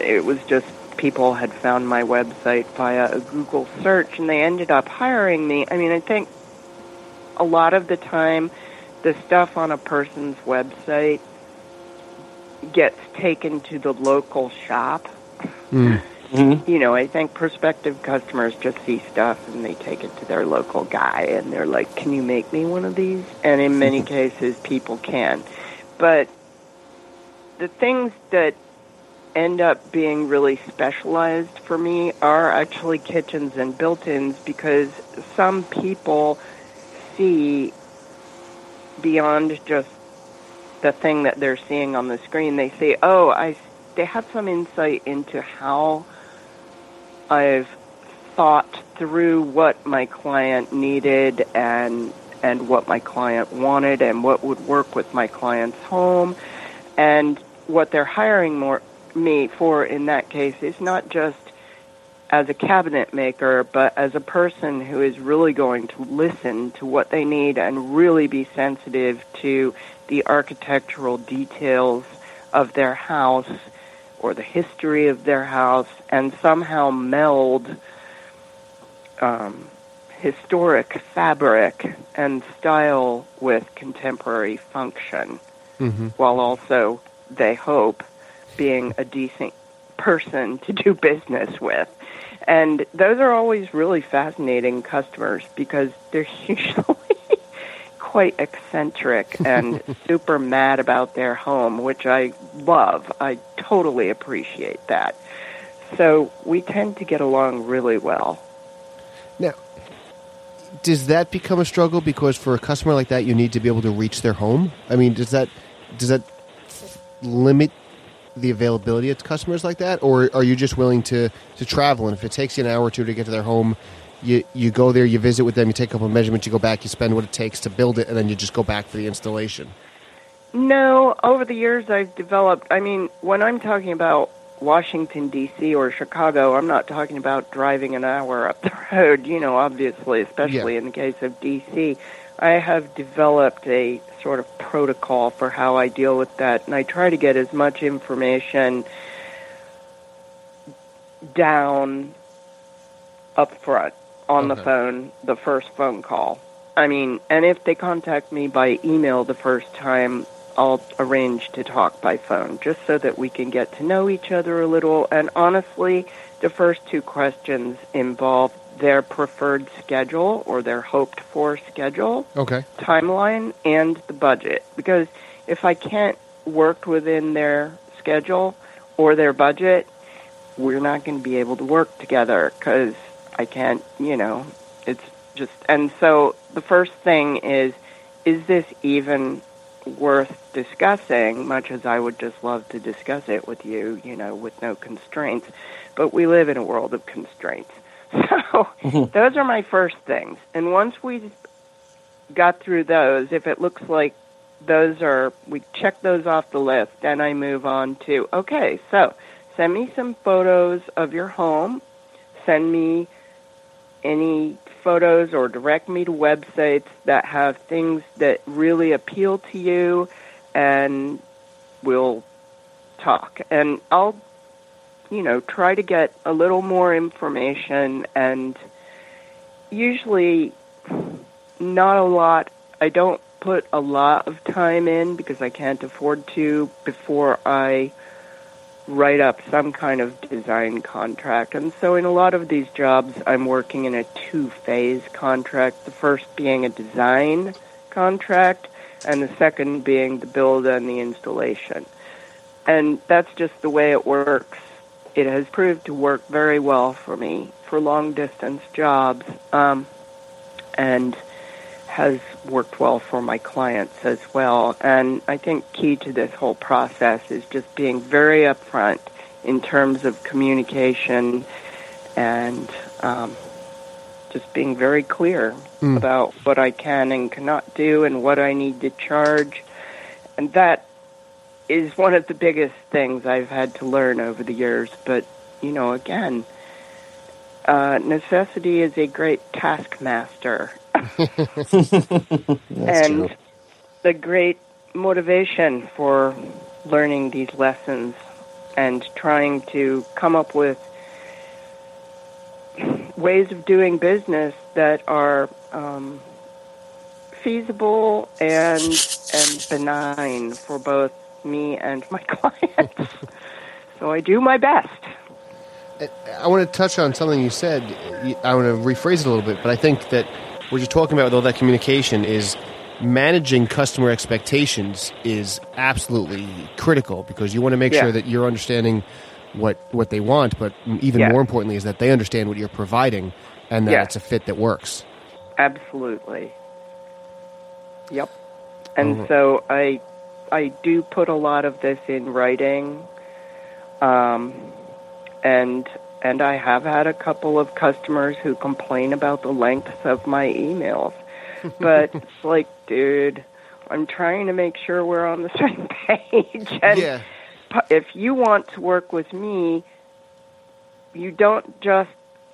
it was just people had found my website via a Google search and they ended up hiring me. I mean, I think a lot of the time the stuff on a person's website gets taken to the local shop. Mm. Mm-hmm. You know, I think prospective customers just see stuff and they take it to their local guy and they're like, "Can you make me one of these?" And in many cases people can. But the things that end up being really specialized for me are actually kitchens and built-ins because some people see beyond just the thing that they're seeing on the screen. They say, "Oh, I." They have some insight into how I've thought through what my client needed and and what my client wanted and what would work with my client's home and what they're hiring more me for in that case is not just as a cabinet maker but as a person who is really going to listen to what they need and really be sensitive to the architectural details of their house or the history of their house and somehow meld um, historic fabric and style with contemporary function Mm-hmm. while also, they hope, being a decent person to do business with. And those are always really fascinating customers because they're usually quite eccentric and super mad about their home, which I love. I totally appreciate that. So we tend to get along really well. Now, does that become a struggle because for a customer like that, you need to be able to reach their home? I mean, does that does that limit the availability of customers like that, or are you just willing to to travel? And if it takes you an hour or two to get to their home, you you go there, you visit with them, you take a couple of measurements, you go back, you spend what it takes to build it, and then you just go back for the installation. No, over the years I've developed. I mean, when I'm talking about Washington D.C. or Chicago, I'm not talking about driving an hour up the road. You know, obviously, especially Yeah. in the case of D.C. I have developed a sort of protocol for how I deal with that, and I try to get as much information down up front on the phone, the first phone call. I mean, and if they contact me by email the first time, I'll arrange to talk by phone just so that we can get to know each other a little. And honestly, the first two questions involve their preferred schedule or their hoped for schedule Okay. timeline and the budget because if I can't work within their schedule or their budget, we're not going to be able to work together because I can't, you know, it's just, and so the first thing is, is this even worth discussing, much as I would just love to discuss it with you, you know, with no constraints. But we live in a world of constraints. So those are my first things. And once we got through those, if it looks like those are, we check those off the list, then I move on to, okay, so send me some photos of your home. Send me any photos or direct me to websites that have things that really appeal to you and we'll talk. And I'll, you know, try to get a little more information and usually not a lot. I don't put a lot of time in because I can't afford to before I write up some kind of design contract. And so in a lot of these jobs, I'm working in a two phase contract. The first being a design contract, and the second being the build and the installation. And that's just the way it works. It has proved to work very well for me for long distance jobs. Um, and has worked well for my clients as well. And I think key to this whole process is just being very upfront in terms of communication and um, just being very clear mm. about what I can and cannot do and what I need to charge. And that is one of the biggest things I've had to learn over the years. But, you know, again, uh, necessity is a great taskmaster. and true. the great motivation for learning these lessons and trying to come up with ways of doing business that are um, feasible and and benign for both me and my clients. so I do my best. I want to touch on something you said. I want to rephrase it a little bit, but I think that what you're talking about with all that communication is managing customer expectations is absolutely critical because you want to make yeah. sure that you're understanding what what they want, but even yeah. more importantly is that they understand what you're providing and that yeah. it's a fit that works. Absolutely. Yep. And uh-huh. so I I do put a lot of this in writing. Um, and and I have had a couple of customers who complain about the length of my emails. But it's like, dude, I'm trying to make sure we're on the same page. And yeah. if you want to work with me, you don't just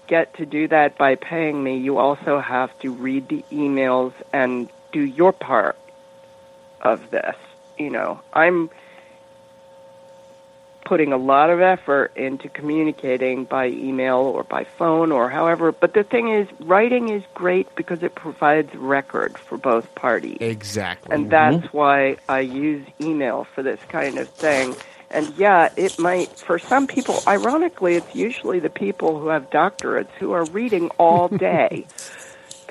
get to do that by paying me. You also have to read the emails and do your part of this. You know, I'm putting a lot of effort into communicating by email or by phone or however. But the thing is, writing is great because it provides record for both parties. Exactly. And that's why I use email for this kind of thing. And yeah, it might, for some people, ironically, it's usually the people who have doctorates who are reading all day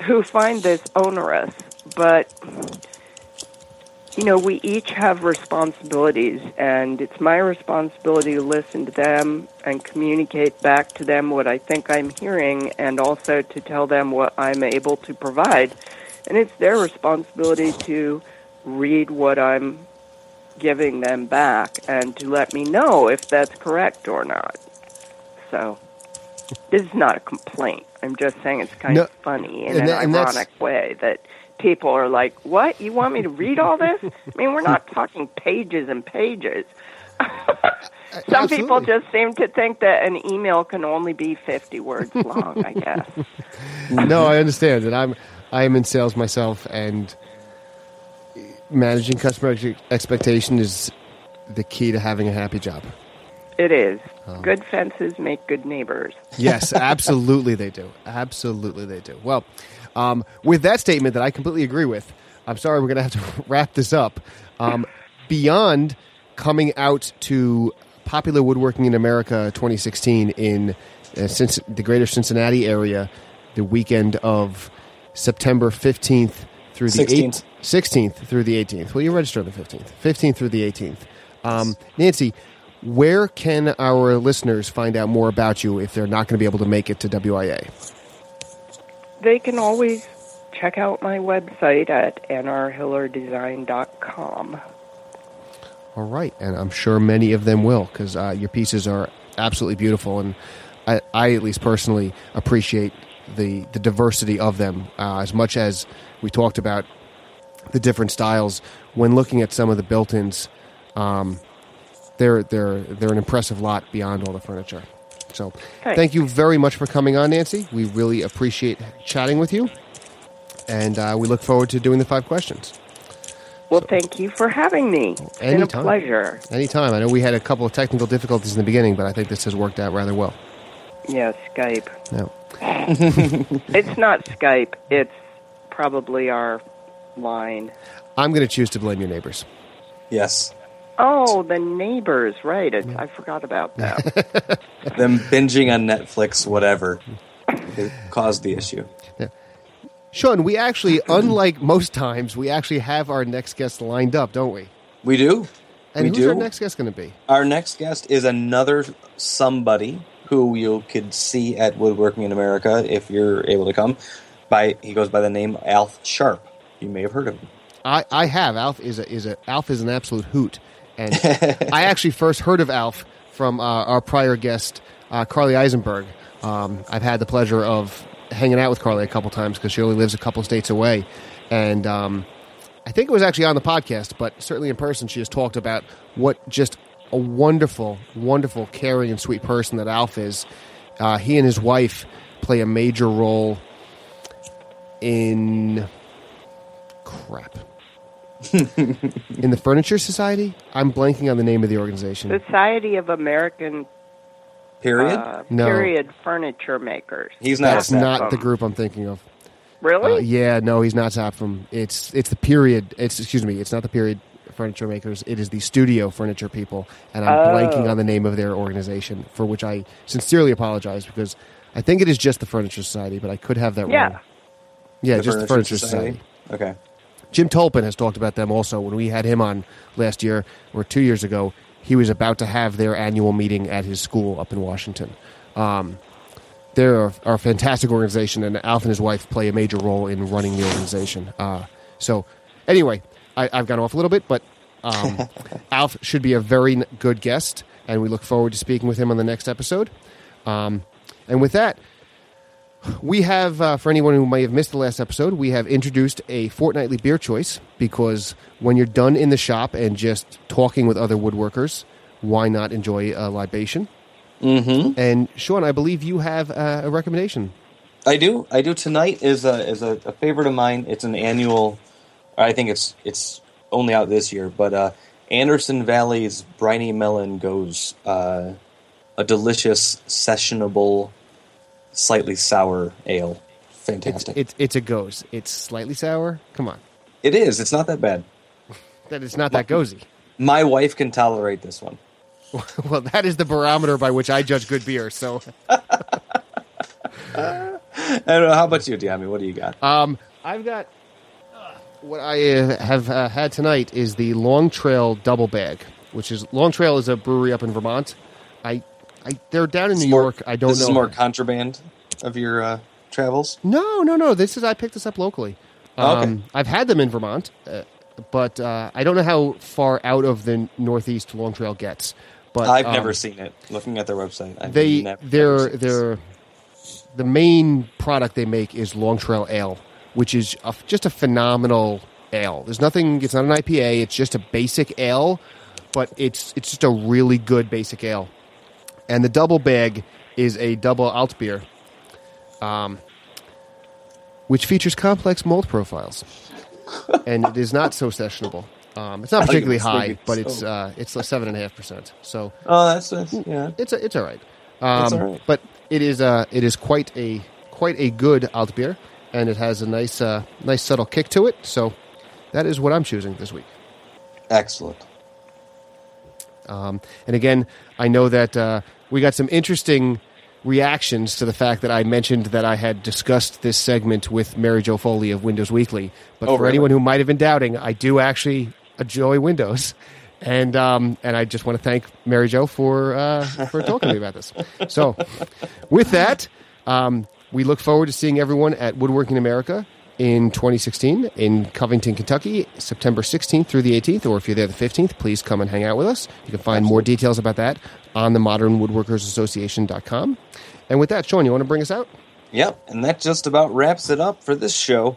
who find this onerous. But you know, we each have responsibilities, and it's my responsibility to listen to them and communicate back to them what I think I'm hearing, and also to tell them what I'm able to provide. And it's their responsibility to read what I'm giving them back and to let me know if that's correct or not. So, this is not a complaint. I'm just saying it's kind No, of funny in an that- ironic way that people are like, "What? You want me to read all this?" I mean, we're not talking pages and pages. Some people just seem to think that an email can only be 50 words long, I guess. no, I understand, and I'm I am in sales myself, and managing customer ex- expectation is the key to having a happy job. It is. Oh. Good fences make good neighbors. Yes, absolutely they do. Absolutely they do. Well, um, with that statement that I completely agree with, I'm sorry we're going to have to wrap this up. Um, beyond coming out to Popular Woodworking in America 2016 in uh, Cinc- the greater Cincinnati area, the weekend of September 15th through the 16th. 8th, 16th through the 18th. Well, you registered on the 15th. 15th through the 18th. Um, Nancy, where can our listeners find out more about you if they're not going to be able to make it to WIA? They can always check out my website at nrhillerdesign.com. All right, and I'm sure many of them will because uh, your pieces are absolutely beautiful, and I, I at least personally appreciate the the diversity of them uh, as much as we talked about the different styles. When looking at some of the built-ins, um, they're they're they're an impressive lot beyond all the furniture. So, Thanks. thank you very much for coming on, Nancy. We really appreciate chatting with you, and uh, we look forward to doing the five questions. Well, thank you for having me. It's been a Anytime. pleasure. Anytime. I know we had a couple of technical difficulties in the beginning, but I think this has worked out rather well. Yeah, Skype. No. It's not Skype. It's probably our line. I'm going to choose to blame your neighbors. Yes. Oh, the neighbors, right. It's, I forgot about that. Them binging on Netflix, whatever, it caused the issue. Sean, we actually, unlike most times, we actually have our next guest lined up, don't we? We do. And we who's do. our next guest going to be? Our next guest is another somebody who you could see at Woodworking in America if you're able to come. By he goes by the name Alf Sharp. You may have heard of him. I, I have. Alf is a is a Alf is an absolute hoot, and I actually first heard of Alf from uh, our prior guest, uh, Carly Eisenberg. Um, I've had the pleasure of hanging out with Carly a couple times because she only lives a couple states away, and um, I think it was actually on the podcast, but certainly in person, she has talked about what just a wonderful, wonderful, caring, and sweet person that Alf is. Uh, he and his wife play a major role in crap. In the Furniture Society? I'm blanking on the name of the organization. Society of American Period. uh, No. period furniture makers. He's not. That's a not the group I'm thinking of. Really? Uh, yeah, no, he's not SAPFM. It's it's the period. It's excuse me. It's not the period furniture makers. It is the studio furniture people, and I'm Oh. blanking on the name of their organization, for which I sincerely apologize because I think it is just the Furniture Society, but I could have that Yeah. wrong. Yeah, just the Furniture Society. Okay. Jim Tolpin has talked about them also. When we had him on last year or two years ago, he was about to have their annual meeting at his school up in Washington. Um, they're a, are a fantastic organization, and Alf and his wife play a major role in running the organization. Uh, so, anyway, I, I've gone off a little bit, but um, Alf should be a very good guest, and we look forward to speaking with him on the next episode. Um, and with that, we have, uh, for anyone who may have missed the last episode, we have introduced a fortnightly beer choice because when you're done in the shop and just talking with other woodworkers, why not enjoy a libation? Mm-hmm. And Sean, I believe you have uh, a recommendation. I do. I do. Tonight is a is a, a favorite of mine. It's an annual. I think it's it's only out this year, but uh, Anderson Valley's Briny Melon Gose uh, a delicious, sessionable, slightly sour ale. Fantastic. it's it's a Gose. It's slightly sour. Come on, it is. It's not that bad. that it's not that gozy. My wife can tolerate this one. well, that is the barometer by which I judge good beer. So, I don't know. How about you, Dyami? What do you got? um, I've got what I uh, have uh, had tonight is the Long Trail Double Bag, which is Long Trail is a brewery up in Vermont. I, I they're down in New more- York. I don't This know. is more contraband of your uh, travels. No, no, no. This is I picked this up locally. Oh, okay. Um, I've had them in Vermont, uh, but uh, I don't know how far out of the Northeast Long Trail gets. But I've um, never seen it. Looking at their website, I've they never, never they're seen they're the main product they make is Long Trail Ale, which is a, just a phenomenal ale. There's nothing. It's not an IPA. It's just a basic ale, but it's it's just a really good basic ale. And the double bag is a double alt beer, um, which features complex malt profiles, and it is not so sessionable. Um, it's not particularly high, but it's uh, it's like seven and a half percent. So Oh, that's, that's yeah. it's a, it's all right. Um, It's all right. But it is uh, it is quite a quite a good alt beer, and it has a nice uh, nice subtle kick to it. So that is what I'm choosing this week. Excellent. Um, and again, I know that uh, we got some interesting reactions to the fact that I mentioned that I had discussed this segment with Mary Jo Foley of Windows Weekly. But Oh, for really? anyone who might have been doubting, I do actually enjoy Windows. And um, and I just want to thank Mary Jo for uh, for talking to me about this. So, with that, um, we look forward to seeing everyone at Woodworking America in 2016 in Covington, Kentucky, September 16th through the 18th, or if you're there the 15th, please come and hang out with us. You can find more details about that on the modernwoodworkersassociation.com. And with that, Sean, you want to bring us out? Yep, and that just about wraps it up for this show.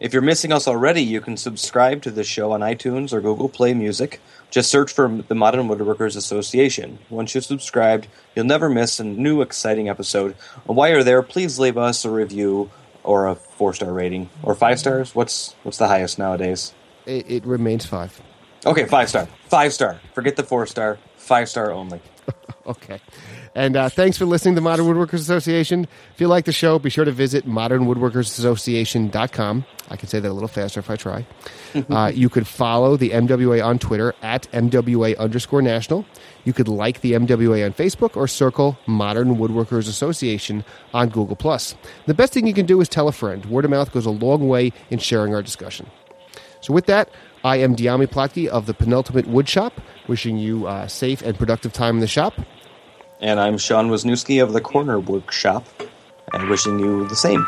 If you're missing us already, you can subscribe to the show on iTunes or Google Play Music. Just search for the Modern Woodworkers Association. Once you've subscribed, you'll never miss a new exciting episode. And while you're there, please leave us a review or a four star rating or five stars. What's what's the highest nowadays? It, it remains five. Okay, five star. Five star. Forget the four star. Five star only. Okay. And uh, thanks for listening to Modern Woodworkers Association. If you like the show, be sure to visit modernwoodworkersassociation.com. I can say that a little faster if I try. uh, you could follow the MWA on Twitter at MWA underscore national. You could like the MWA on Facebook or circle Modern Woodworkers Association on Google. Plus. The best thing you can do is tell a friend. Word of mouth goes a long way in sharing our discussion. So, with that, I am Dyami Plotke of the Penultimate Wood Shop, wishing you a safe and productive time in the shop. And I'm Sean Wisniewski of the Corner Workshop, and wishing you the same.